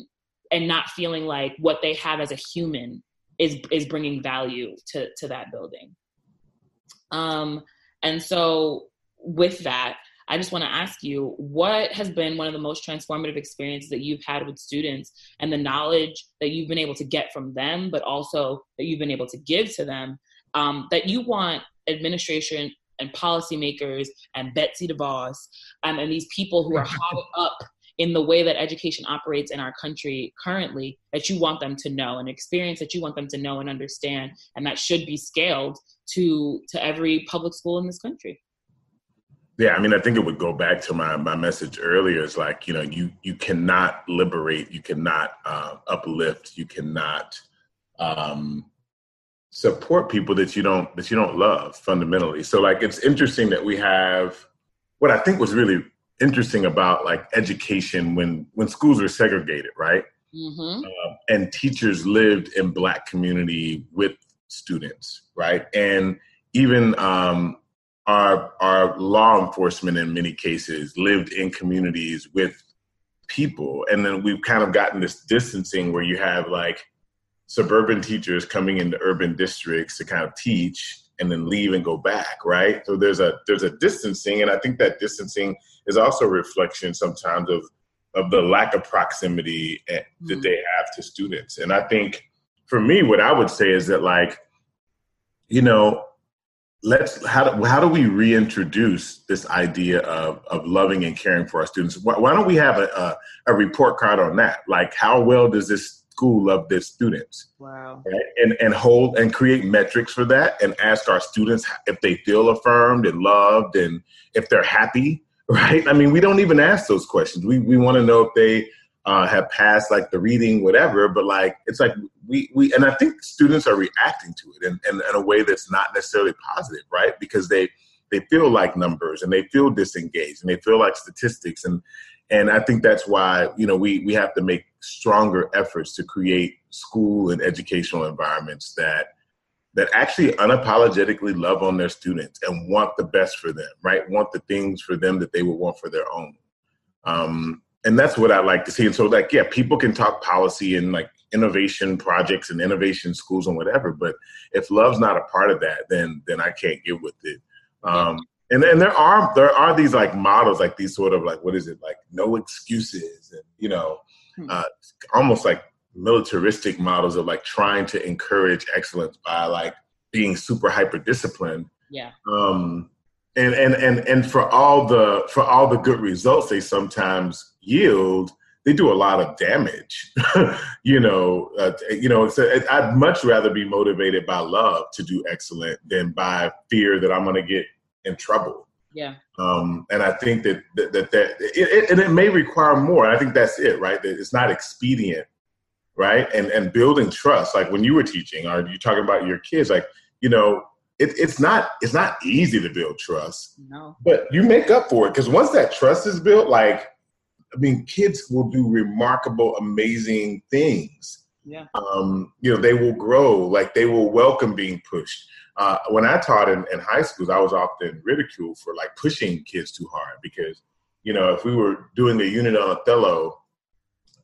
and not feeling like what they have as a human is is bringing value to to that building. Um and so with that i just want to ask you what has been one of the most transformative experiences that you've had with students and the knowledge that you've been able to get from them but also that you've been able to give to them um, that you want administration and policymakers and Betsy DeVos um, and these people who are <laughs> high up in the way that education operates in our country currently that you want them to know an experience that you want them to know and understand and that should be scaled to to every public school in this country. Yeah i mean i think it would go back to my my message earlier. Is like you know you you cannot liberate you cannot uh, uplift you cannot um, support people that you don't that you don't love fundamentally. So like it's interesting that we have what I think was really interesting about like education when when schools were segregated, right? Mm-hmm. Uh, and teachers lived in black community with students, right? And even um, our our law enforcement in many cases lived in communities with people, and then we've kind of gotten this distancing where you have like suburban teachers coming into urban districts to kind of teach and then leave and go back right so there's a there's a distancing and i think that distancing is also a reflection sometimes of of the lack of proximity that Mm-hmm. they have to students. And I think for me, what I would say is that like, you know, let's how do, how do we reintroduce this idea of of loving and caring for our students? Why, why don't we have a, a a report card on that? Like, how well does this school love their students? Wow. right? And and hold and create metrics for that, and ask our students if they feel affirmed and loved, and if they're happy, <laughs> right? I mean, we don't even ask those questions. We we want to know if they uh, have passed like the reading, whatever. But like, it's like we we and I think students are reacting to it in, in, in a way that's not necessarily positive, right? Because they they feel like numbers and they feel disengaged and they feel like statistics and and I think that's why you know we we have to make stronger efforts to create school and educational environments that that actually unapologetically love on their students and want the best for them, right? Want the things for them that they would want for their own. Um, and that's what I like to see. And so, like, yeah, people can talk policy and like innovation projects and innovation schools and whatever, but if love's not a part of that, then then I can't get with it. Um, and then there are there are these like models, like these sort of like what is it like no excuses, and you know. Uh, almost like militaristic models of like trying to encourage excellence by like being super hyper disciplined Yeah. um and and and and for all the for all the good results they sometimes yield they do a lot of damage <laughs> you know uh, you know so i'd much rather be motivated by love to do excellent than by fear that i'm going to get in trouble Yeah. um, and I think that that, that, that it, it, and it may require more. I think that's it, right? That it's not expedient, right? And and building trust, like when you were teaching, or you talking about your kids, like you know, it, it's not it's not easy to build trust, No. but you make up for it because once that trust is built, like I mean, kids will do remarkable, amazing things. Yeah. Um, you know, they will grow, like they will welcome being pushed uh, when I taught in, in high schools, I was often ridiculed for like pushing kids too hard because, you know, if we were doing a unit on Othello,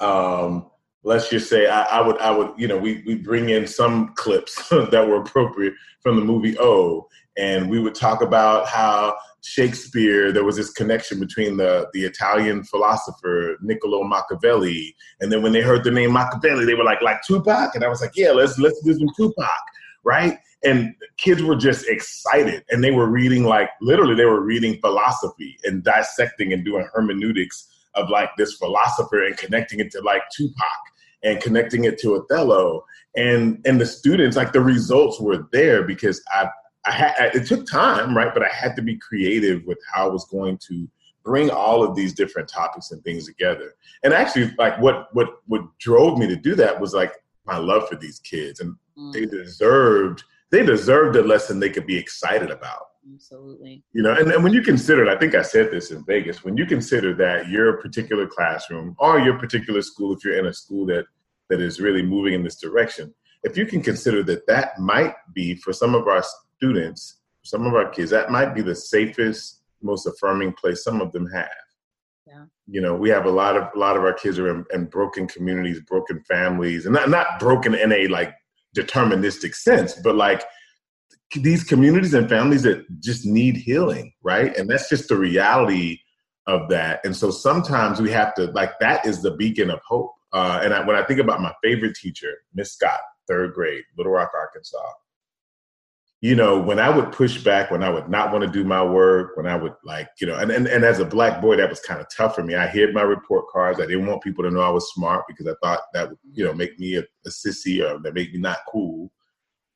um, let's just say I, I would, I would, you know, we we bring in some clips <laughs> that were appropriate from the movie O, and we would talk about how Shakespeare, there was this connection between the the Italian philosopher Niccolo Machiavelli, and then when they heard the name Machiavelli, they were like, like Tupac, and I was like, yeah, let's let's do some Tupac, right? And kids were just excited and they were reading like literally they were reading philosophy and dissecting and doing hermeneutics of like this philosopher and connecting it to like Tupac and connecting it to Othello. And and the students like the results were there because I I had it took time right? But I had to be creative with how I was going to bring all of these different topics and things together. And actually like what what what drove me to do that was like my love for these kids and Mm, they deserved they deserved a lesson they could be excited about absolutely. you know and, and when you consider it, i think i said this in vegas when you consider that your particular classroom or your particular school if you're in a school that that is really moving in this direction if you can consider that that might be for some of our students some of our kids that might be the safest most affirming place some of them have Yeah. you know we have a lot of a lot of our kids are in, in broken communities broken families and not, not broken in a like deterministic sense but like these communities and families that just need healing, right? And that's just the reality of that. And so sometimes we have to like that is the beacon of hope. Uh, and I, when I think about my favorite teacher, Miss Scott, third grade, Little Rock, Arkansas. You know, when I would push back, when I would not want to do my work, when I would like, you know, and, and, and as a black boy, that was kind of tough for me. I hid my report cards. I didn't want people to know I was smart because I thought that would, you know, make me a, a sissy or that make me not cool.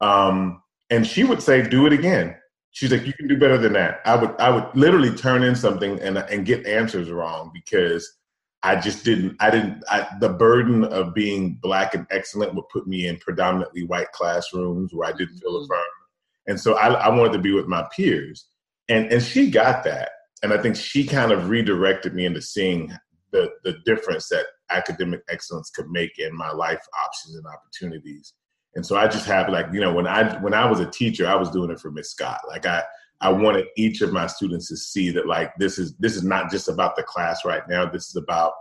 Um, and she would say, "Do it again." She's like, "You can do better than that." I would, I would literally turn in something and and get answers wrong because I just didn't. I didn't. I, the burden of being black and excellent would put me in predominantly white classrooms where I didn't feel Mhm. affirmed, and so I, I wanted to be with my peers, and and she got that, and I think she kind of redirected me into seeing the the difference that academic excellence could make in my life options and opportunities. And so I just have like, you know, when I when I was a teacher, I was doing it for Miss Scott. Like I I wanted each of my students to see that like this is this is not just about the class right now. This is about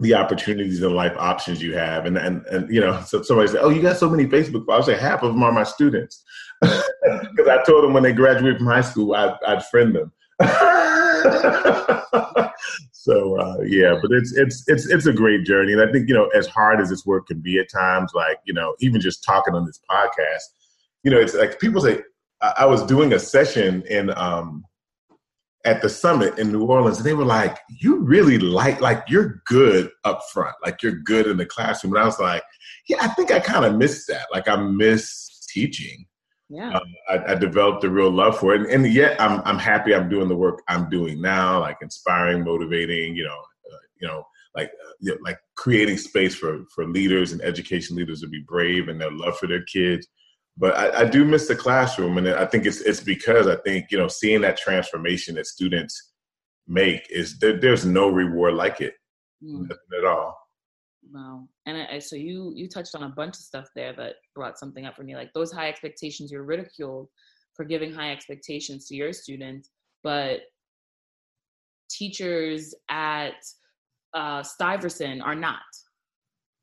the opportunities and life options you have. And and and you know, so somebody said, "Oh, you got so many Facebook." followers." I say half of them are my students <laughs> because I told them when they graduate from high school, I'd, I'd friend them. <laughs> so uh, yeah, but it's it's it's it's a great journey, and I think you know as hard as this work can be at times, like you know even just talking on this podcast, you know it's like people say I, was doing a session in um at the summit in New Orleans, and they were like, "You really like like you're good up front, like you're good in the classroom," and I was like, "Yeah, I think I kind of miss that. Like I miss teaching." yeah. Um, I, I, developed a real love for it. And, and, yet I'm, I'm happy i'm doing the work i'm doing now like inspiring motivating you know uh, you know like uh, you know, like creating space for for leaders and education leaders to be brave and their love for their kids but I, I do miss the classroom and i think it's it's because i think you know seeing that transformation that students make is there, there's no reward like it mm. at all Wow. And I, so you you touched on a bunch of stuff there that brought something up for me, like those high expectations. You're ridiculed for giving high expectations to your students, but teachers at uh, Stuyvesant are not.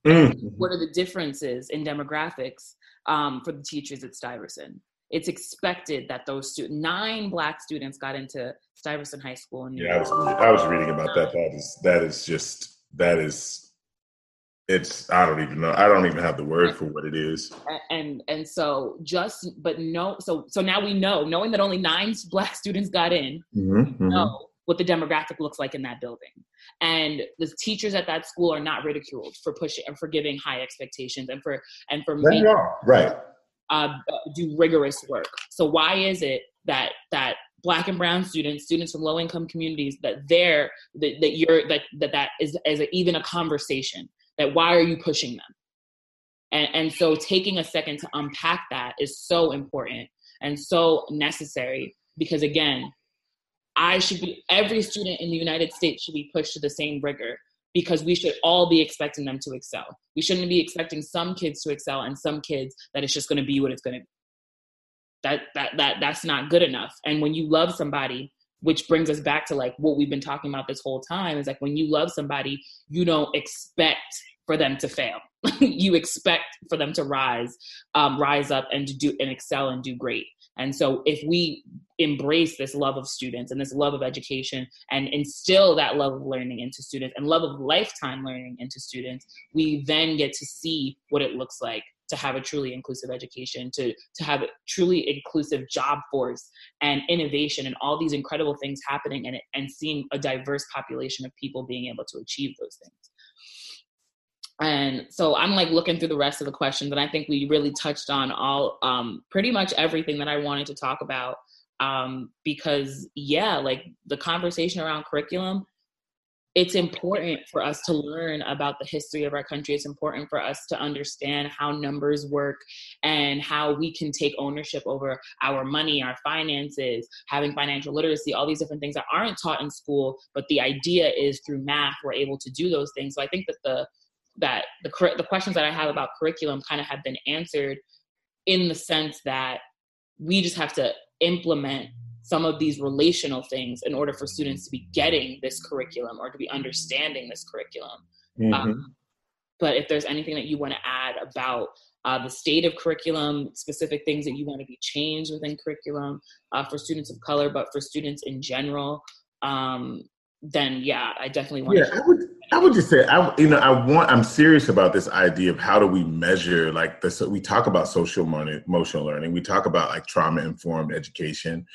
Mm. What are the differences in demographics um, for the teachers at Stuyvesant? It's expected that those students, nine black students got into Stuyvesant High School. In New yeah, York. I was, I was reading about that. That is that is just that is it's i don't even know i don't even have the word for what it is and and so just but no so so now we know knowing that only nine black <laughs> students got in mm-hmm, mm-hmm. What the demographic looks like in that building. And the teachers at that school are not ridiculed for pushing and for giving high expectations and for and for making, right. uh, do rigorous work. So why is it that that black and brown students students from low income communities that they're that, that you're that that that is is a, even a conversation that why are you pushing them? And, and so taking a second to unpack that is so important and so necessary because again i should be every student in the united states should be pushed to the same rigor because we should all be expecting them to excel we shouldn't be expecting some kids to excel and some kids that it's just going to be what it's going to be that that that that's not good enough and when you love somebody which brings us back to like what we've been talking about this whole time is like when you love somebody you don't expect for them to fail. <laughs> you expect for them to rise, um, rise up and to do and excel and do great. And so if we embrace this love of students and this love of education and instill that love of learning into students and love of lifetime learning into students, we then get to see what it looks like to have a truly inclusive education, to, to have a truly inclusive job force and innovation and all these incredible things happening and, and seeing a diverse population of people being able to achieve those things. And so I'm like looking through the rest of the questions, and I think we really touched on all um, pretty much everything that I wanted to talk about. Um, because, yeah, like the conversation around curriculum, it's important for us to learn about the history of our country. It's important for us to understand how numbers work and how we can take ownership over our money, our finances, having financial literacy, all these different things that aren't taught in school. But the idea is through math, we're able to do those things. So I think that the that the the questions that I have about curriculum kind of have been answered in the sense that we just have to implement some of these relational things in order for students to be getting this curriculum or to be understanding this curriculum. Mm-hmm. Um, but if there's anything that you want to add about uh, the state of curriculum, specific things that you want to be changed within curriculum uh, for students of color, but for students in general, um, then yeah, I definitely want. Yeah, I would. I would just say, I you know, I want. I'm serious about this idea of how do we measure like this. We talk about social emotional learning. We talk about like trauma informed education,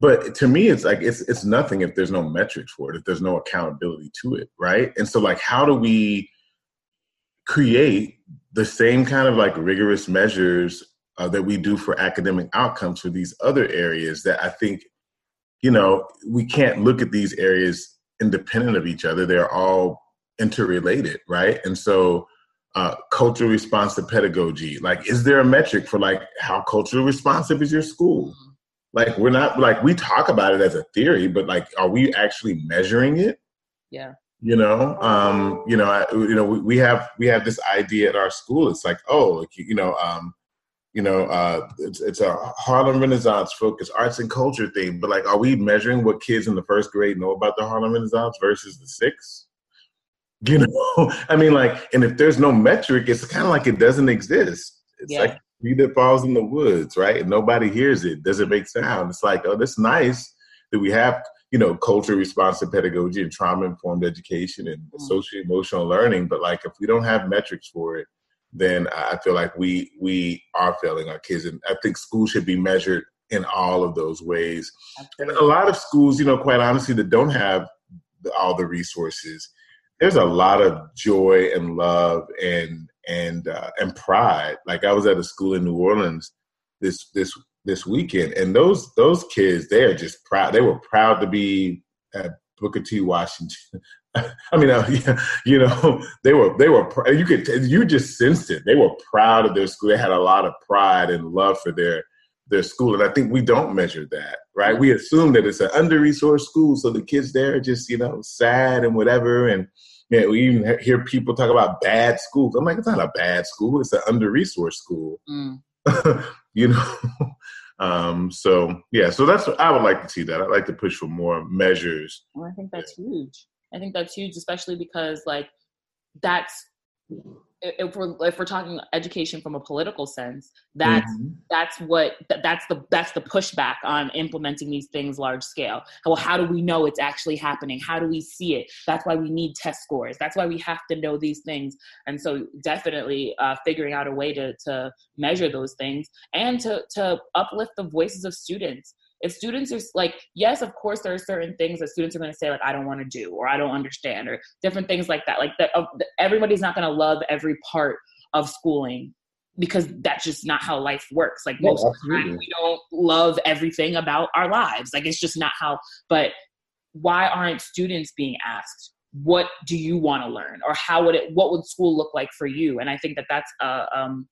but to me, it's like it's it's nothing if there's no metrics for it. If there's no accountability to it, right? And so, like, how do we create the same kind of like rigorous measures uh, that we do for academic outcomes for these other areas that I think you know we can't look at these areas independent of each other. They're all interrelated, right? And so, uh, culturally responsive pedagogy. Like, is there a metric for like how culturally responsive is your school? Like, we're not like we talk about it as a theory, but like, are we actually measuring it? Yeah. You know, um, you know, I, you know, we, we have we have this idea at our school. It's like, oh, like, you know, um, you know, uh, it's, it's a Harlem Renaissance focused arts and culture thing. But like, are we measuring what kids in the first grade know about the Harlem Renaissance versus the sixth? You <laughs> know, I mean, like, and if there's no metric, it's kind of like it doesn't exist. It's yeah. like tree that falls in the woods, right? And nobody hears it. Doesn't make sound. It's like, oh, that's nice that we have you know, culture responsive pedagogy and trauma informed education and mm-hmm. social emotional learning. But like, if we don't have metrics for it, then I feel like we we are failing our kids. And I think schools should be measured in all of those ways. And a lot of schools, you know, quite honestly, that don't have all the resources, there's a lot of joy and love and and uh, and pride. Like I was at a school in New Orleans this this this weekend, and those those kids, they are just proud. They were proud to be at Booker T. Washington. <laughs> I mean, uh, <laughs> you know, they were they were you could you just sensed it. They were proud of their school. They had a lot of pride and love for their their school, and I think we don't measure that, right? We assume that it's an under resourced school, so the kids there are just you know sad and whatever, and yeah, we even hear people talk about bad schools. I'm like, it's not a bad school; it's an under resourced school. Mm. <laughs> you know. Um, so yeah, so that's what I would like to see that. I'd like to push for more measures. Well, I think that's huge. I think that's huge, especially because like that's if we're if we're talking education from a political sense that's mm-hmm. that's what that's the that's the pushback on implementing these things large scale. Well how do we know it's actually happening? How do we see it? That's why we need test scores. That's why we have to know these things. And so definitely uh, figuring out a way to to measure those things and to to uplift the voices of students if students are like yes of course there are certain things that students are going to say like i don't want to do or i don't understand or different things like that. Like that uh, everybody's not going to love every part of schooling because that's just not how life works. Like most of the time we don't love everything about our lives. Like it's just not how but why aren't students being asked what do you want to learn? or how would it what would school look like for you? And i think that that's uh, um,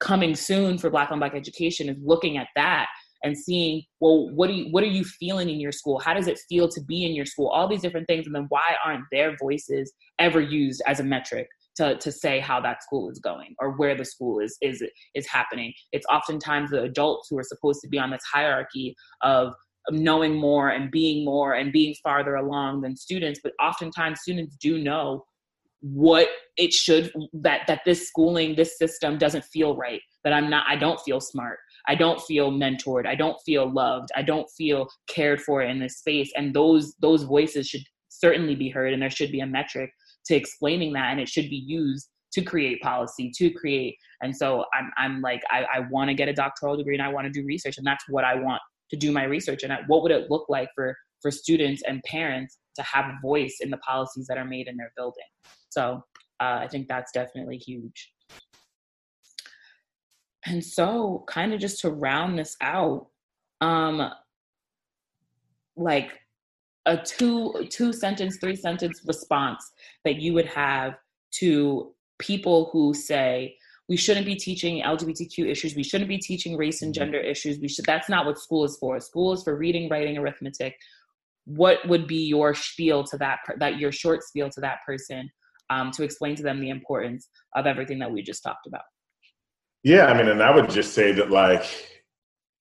coming soon for black on black education is looking at that and seeing well what do you what are you feeling in your school? How does it feel to be in your school? All these different things and then why aren't their voices ever used as a metric to, to say how that school is going or where the school is is is happening? It's oftentimes the adults who are supposed to be on this hierarchy of knowing more and being more and being farther along than students but oftentimes students do know what it should that that this schooling this system doesn't feel right that i'm not i don't feel smart I don't feel mentored. I don't feel loved. I don't feel cared for in this space. And those those voices should certainly be heard, and there should be a metric to explaining that, and it should be used to create policy, to create. And so I'm I'm like I, I want to get a doctoral degree and I want to do research, and that's what I want to do my research. And what would it look like for for students and parents to have a voice in the policies that are made in their building? So uh, I think that's definitely huge. And so, kind of just to round this out, um, like a two two sentence, three sentence response that you would have to people who say we shouldn't be teaching LGBTQ issues, we shouldn't be teaching race and mm-hmm. gender issues. We should that's not what school is for. School is for reading, writing, arithmetic. What would be your spiel to that that your short spiel to that person um, to explain to them the importance of everything that we just talked about? Yeah, I mean, and I would just say that, like,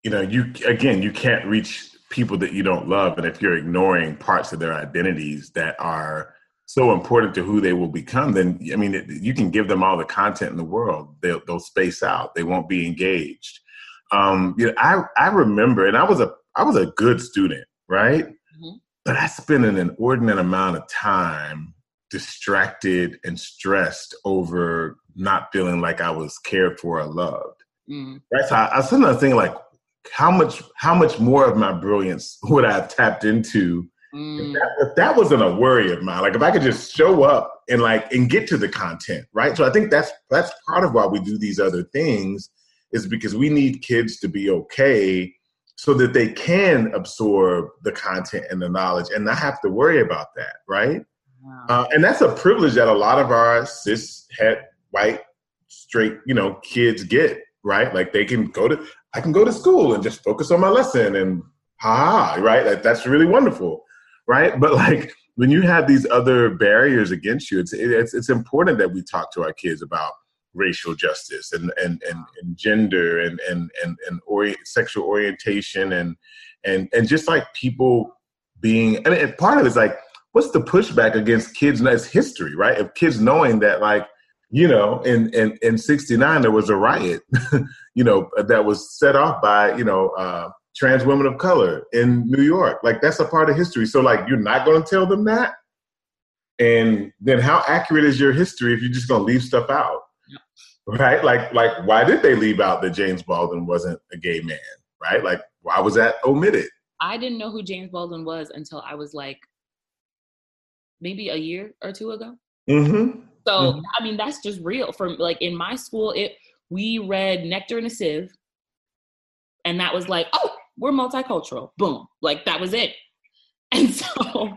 you know, you again, you can't reach people that you don't love, and if you're ignoring parts of their identities that are so important to who they will become, then I mean, it, you can give them all the content in the world, they'll they'll space out, they won't be engaged. Um, you know, I I remember, and I was a I was a good student, right? Mm-hmm. But I spent an inordinate amount of time distracted and stressed over not feeling like I was cared for or loved. Mm. Right. So I, I sometimes think like how much how much more of my brilliance would I have tapped into mm. if, that, if, that, wasn't a worry of mine? Like if I could just show up and like and get to the content, right? So I think that's that's part of why we do these other things is because we need kids to be okay so that they can absorb the content and the knowledge and not have to worry about that, right? Wow. Uh, and that's a privilege that a lot of our cis het white straight you know kids get right like they can go to i can go to school and just focus on my lesson and ha right like, that's really wonderful right but like when you have these other barriers against you it's it's, it's important that we talk to our kids about racial justice and and and, and gender and and and, and ori- sexual orientation and and and just like people being I mean part of it is like what's the pushback against kids? That's history, right? Of kids knowing that, like, you know, in in in '69 there was a riot, <laughs> you know, that was set off by you know uh, trans women of color in New York. Like that's a part of history. So like you're not going to tell them that. And then how accurate is your history if you're just going to leave stuff out? Right? Like like why did they leave out that James Baldwin wasn't a gay man? Right? Like why was that omitted? I didn't know who James Baldwin was until I was like maybe a year or two ago. Mm-hmm. So mm-hmm. I mean that's just real. From like in my school, it we read Nectar and a Sieve, and that was like, oh, we're multicultural. Boom. Like that was it. <laughs> And so,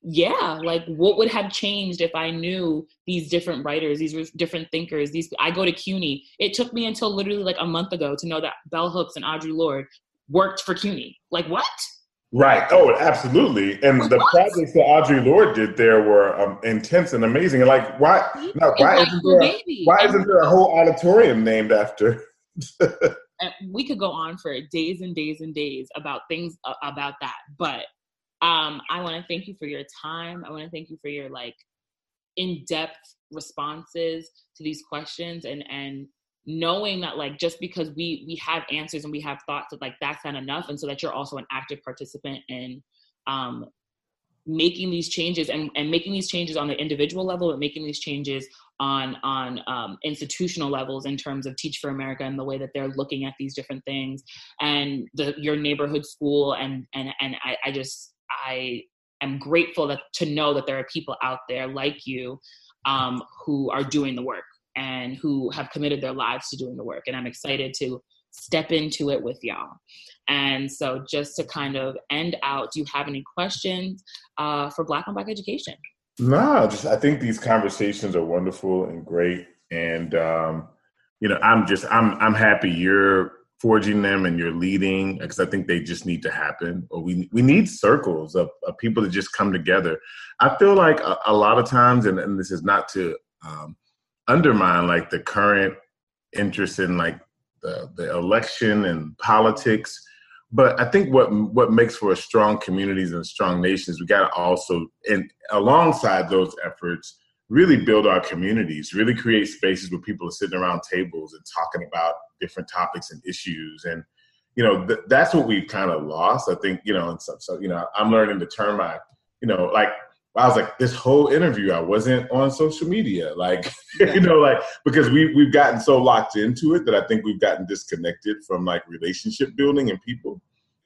yeah, like what would have changed if I knew these different writers, these different thinkers, these I go to CUNY. It took me until literally like a month ago to know that Bell Hooks and Audre Lorde worked for CUNY. Like what? Right. Oh, absolutely. And the projects that Audre Lorde did there were um, intense and amazing. And like, why? Now, why isn't there? A, why isn't there a whole auditorium named after? <laughs> we could go on for days and days and days about things uh, about that but um i want to thank you for your time i want to thank you for your like in-depth responses to these questions and and knowing that like just because we we have answers and we have thoughts that like that's not enough and so that you're also an active participant in um making these changes and, and making these changes on the individual level but making these changes on on um, institutional levels in terms of Teach for America and the way that they're looking at these different things and the, your neighborhood school and and and I, I just I am grateful that to know that there are people out there like you um, who are doing the work and who have committed their lives to doing the work and I'm excited to step into it with y'all. And so, just to kind of end out, do you have any questions uh, for Black on Black education? No, just I think these conversations are wonderful and great, and um, you know, I'm just I'm I'm happy you're forging them and you're leading because I think they just need to happen. Or we we need circles of, of people to just come together. I feel like a, a lot of times, and, and, this is not to um, undermine like the current interest in like the, the election and politics but I think what what makes for a strong communities and strong nations, we got to also, and alongside those efforts, really build our communities, really create spaces where people are sitting around tables and talking about different topics and issues. And you know, th- that's what we've kind of lost. I think you know, and so, so you know, I'm learning to turn my, you know, like I was like, this whole interview, I wasn't on social media, like, <laughs> you know, like because we we've gotten so locked into it that I think we've gotten disconnected from like relationship building and people.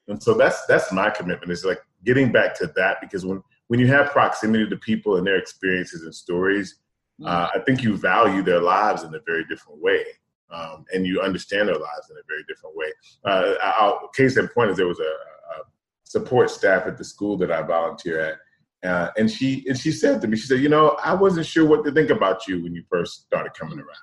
And so that's that's my commitment is like getting back to that because when when you have proximity to people and their experiences and stories, mm-hmm. uh, I think you value their lives in a very different way. Um, and you understand their lives in a very different way. Uh, I'll, case in point is there was a, a support staff at the school that I volunteer at, uh, and she and she said to me, she said, "You know, I wasn't sure what to think about you when you first started coming around.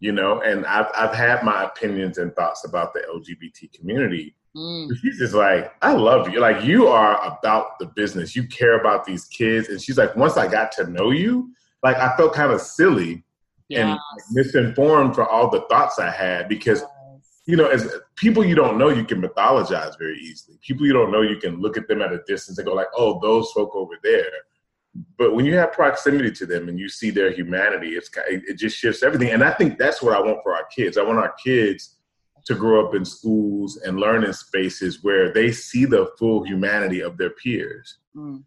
You know, and I've I've had my opinions and thoughts about the LGBT community." Mm. She's just like, "I love you. Like you are about the business. You care about these kids." And she's like, "Once I got to know you, like I felt kind of silly yes. and misinformed for all the thoughts I had because." You know, as people you don't know, you can mythologize very easily. People you don't know, you can look at them at a distance and go like, "Oh, those folk over there." But when you have proximity to them and you see their humanity, it's it just shifts everything. And I think that's what I want for our kids. I want our kids to grow up in schools and learn in spaces where they see the full humanity of their peers. Mm.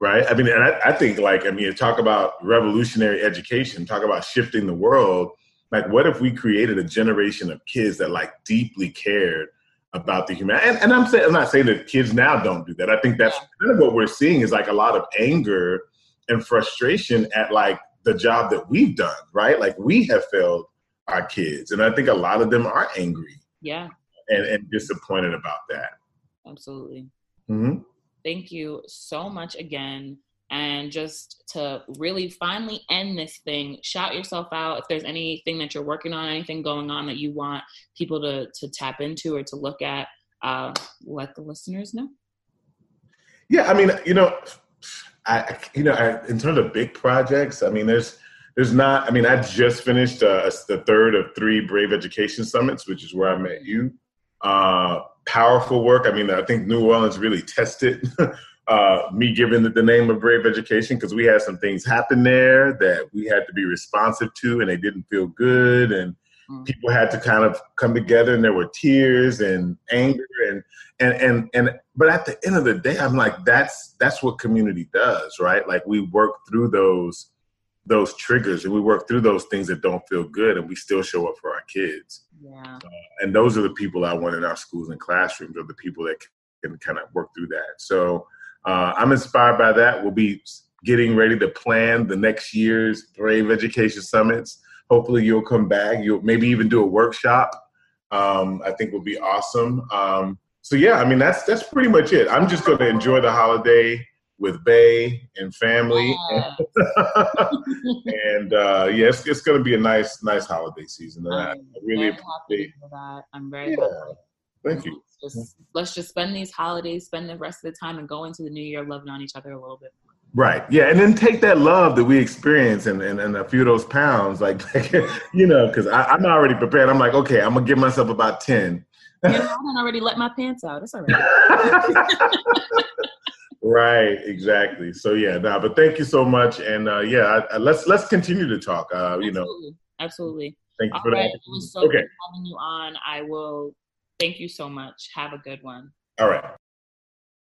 Right? I mean, and I, I think like I mean, talk about revolutionary education, talk about shifting the world like what if we created a generation of kids that like deeply cared about the human and, and i'm saying i'm not saying that kids now don't do that. I think that's kind of what we're seeing is like a lot of anger and frustration at like the job that we've done right? Like we have failed our kids and i think a lot of them are angry yeah. and, and disappointed about that. Absolutely. Mm-hmm. thank you so much again and just to really finally end this thing shout yourself out. If there's anything that you're working on anything going on that you want people to to tap into or to look at uh, let the listeners know. Yeah i mean you know i you know I, in terms of big projects i mean there's there's not i mean i just finished uh, the third of three brave education summits which is where i met you. Uh, powerful work. I mean i think new orleans really tested <laughs> uh, me giving the, the, name of Brave Education because we had some things happen there that we had to be responsive to, and they didn't feel good. And mm-hmm. people had to kind of come together and there were tears and anger and and and and but at the end of the day i'm like that's that's what community does right like we work through those those triggers and we work through those things that don't feel good and we still show up for our kids yeah uh, and those are the people i want in our schools and classrooms are the people that can kind of work through that so uh, i'm inspired by that we'll be getting ready to plan the next year's brave education summits hopefully you'll come back you'll maybe even do a workshop um, i think will be awesome um, so yeah i mean that's that's pretty much it i'm just going to enjoy the holiday with Bay and family. Yeah. <laughs> and uh, yeah, it's, it's going to be a nice, nice holiday season. And I, I really appreciate that. I'm very yeah. happy. Thank you. Just, let's just spend these holidays, spend the rest of the time, and go into the new year loving on each other a little bit. Right. Yeah. And then take that love that we experience and, and, and a few of those pounds, like, <laughs> you know, because I'm already prepared. I'm like, okay, I'm going to give myself about 10. you know, I already let my pants out. It's all right. <laughs> Right, exactly. So yeah, nah, but thank you so much, and uh, yeah, I, I, let's let's continue to talk. Uh, you know, absolutely. Thank you All for right. that. It was so okay. having you on. I will. Thank you so much. Have a good one. All right.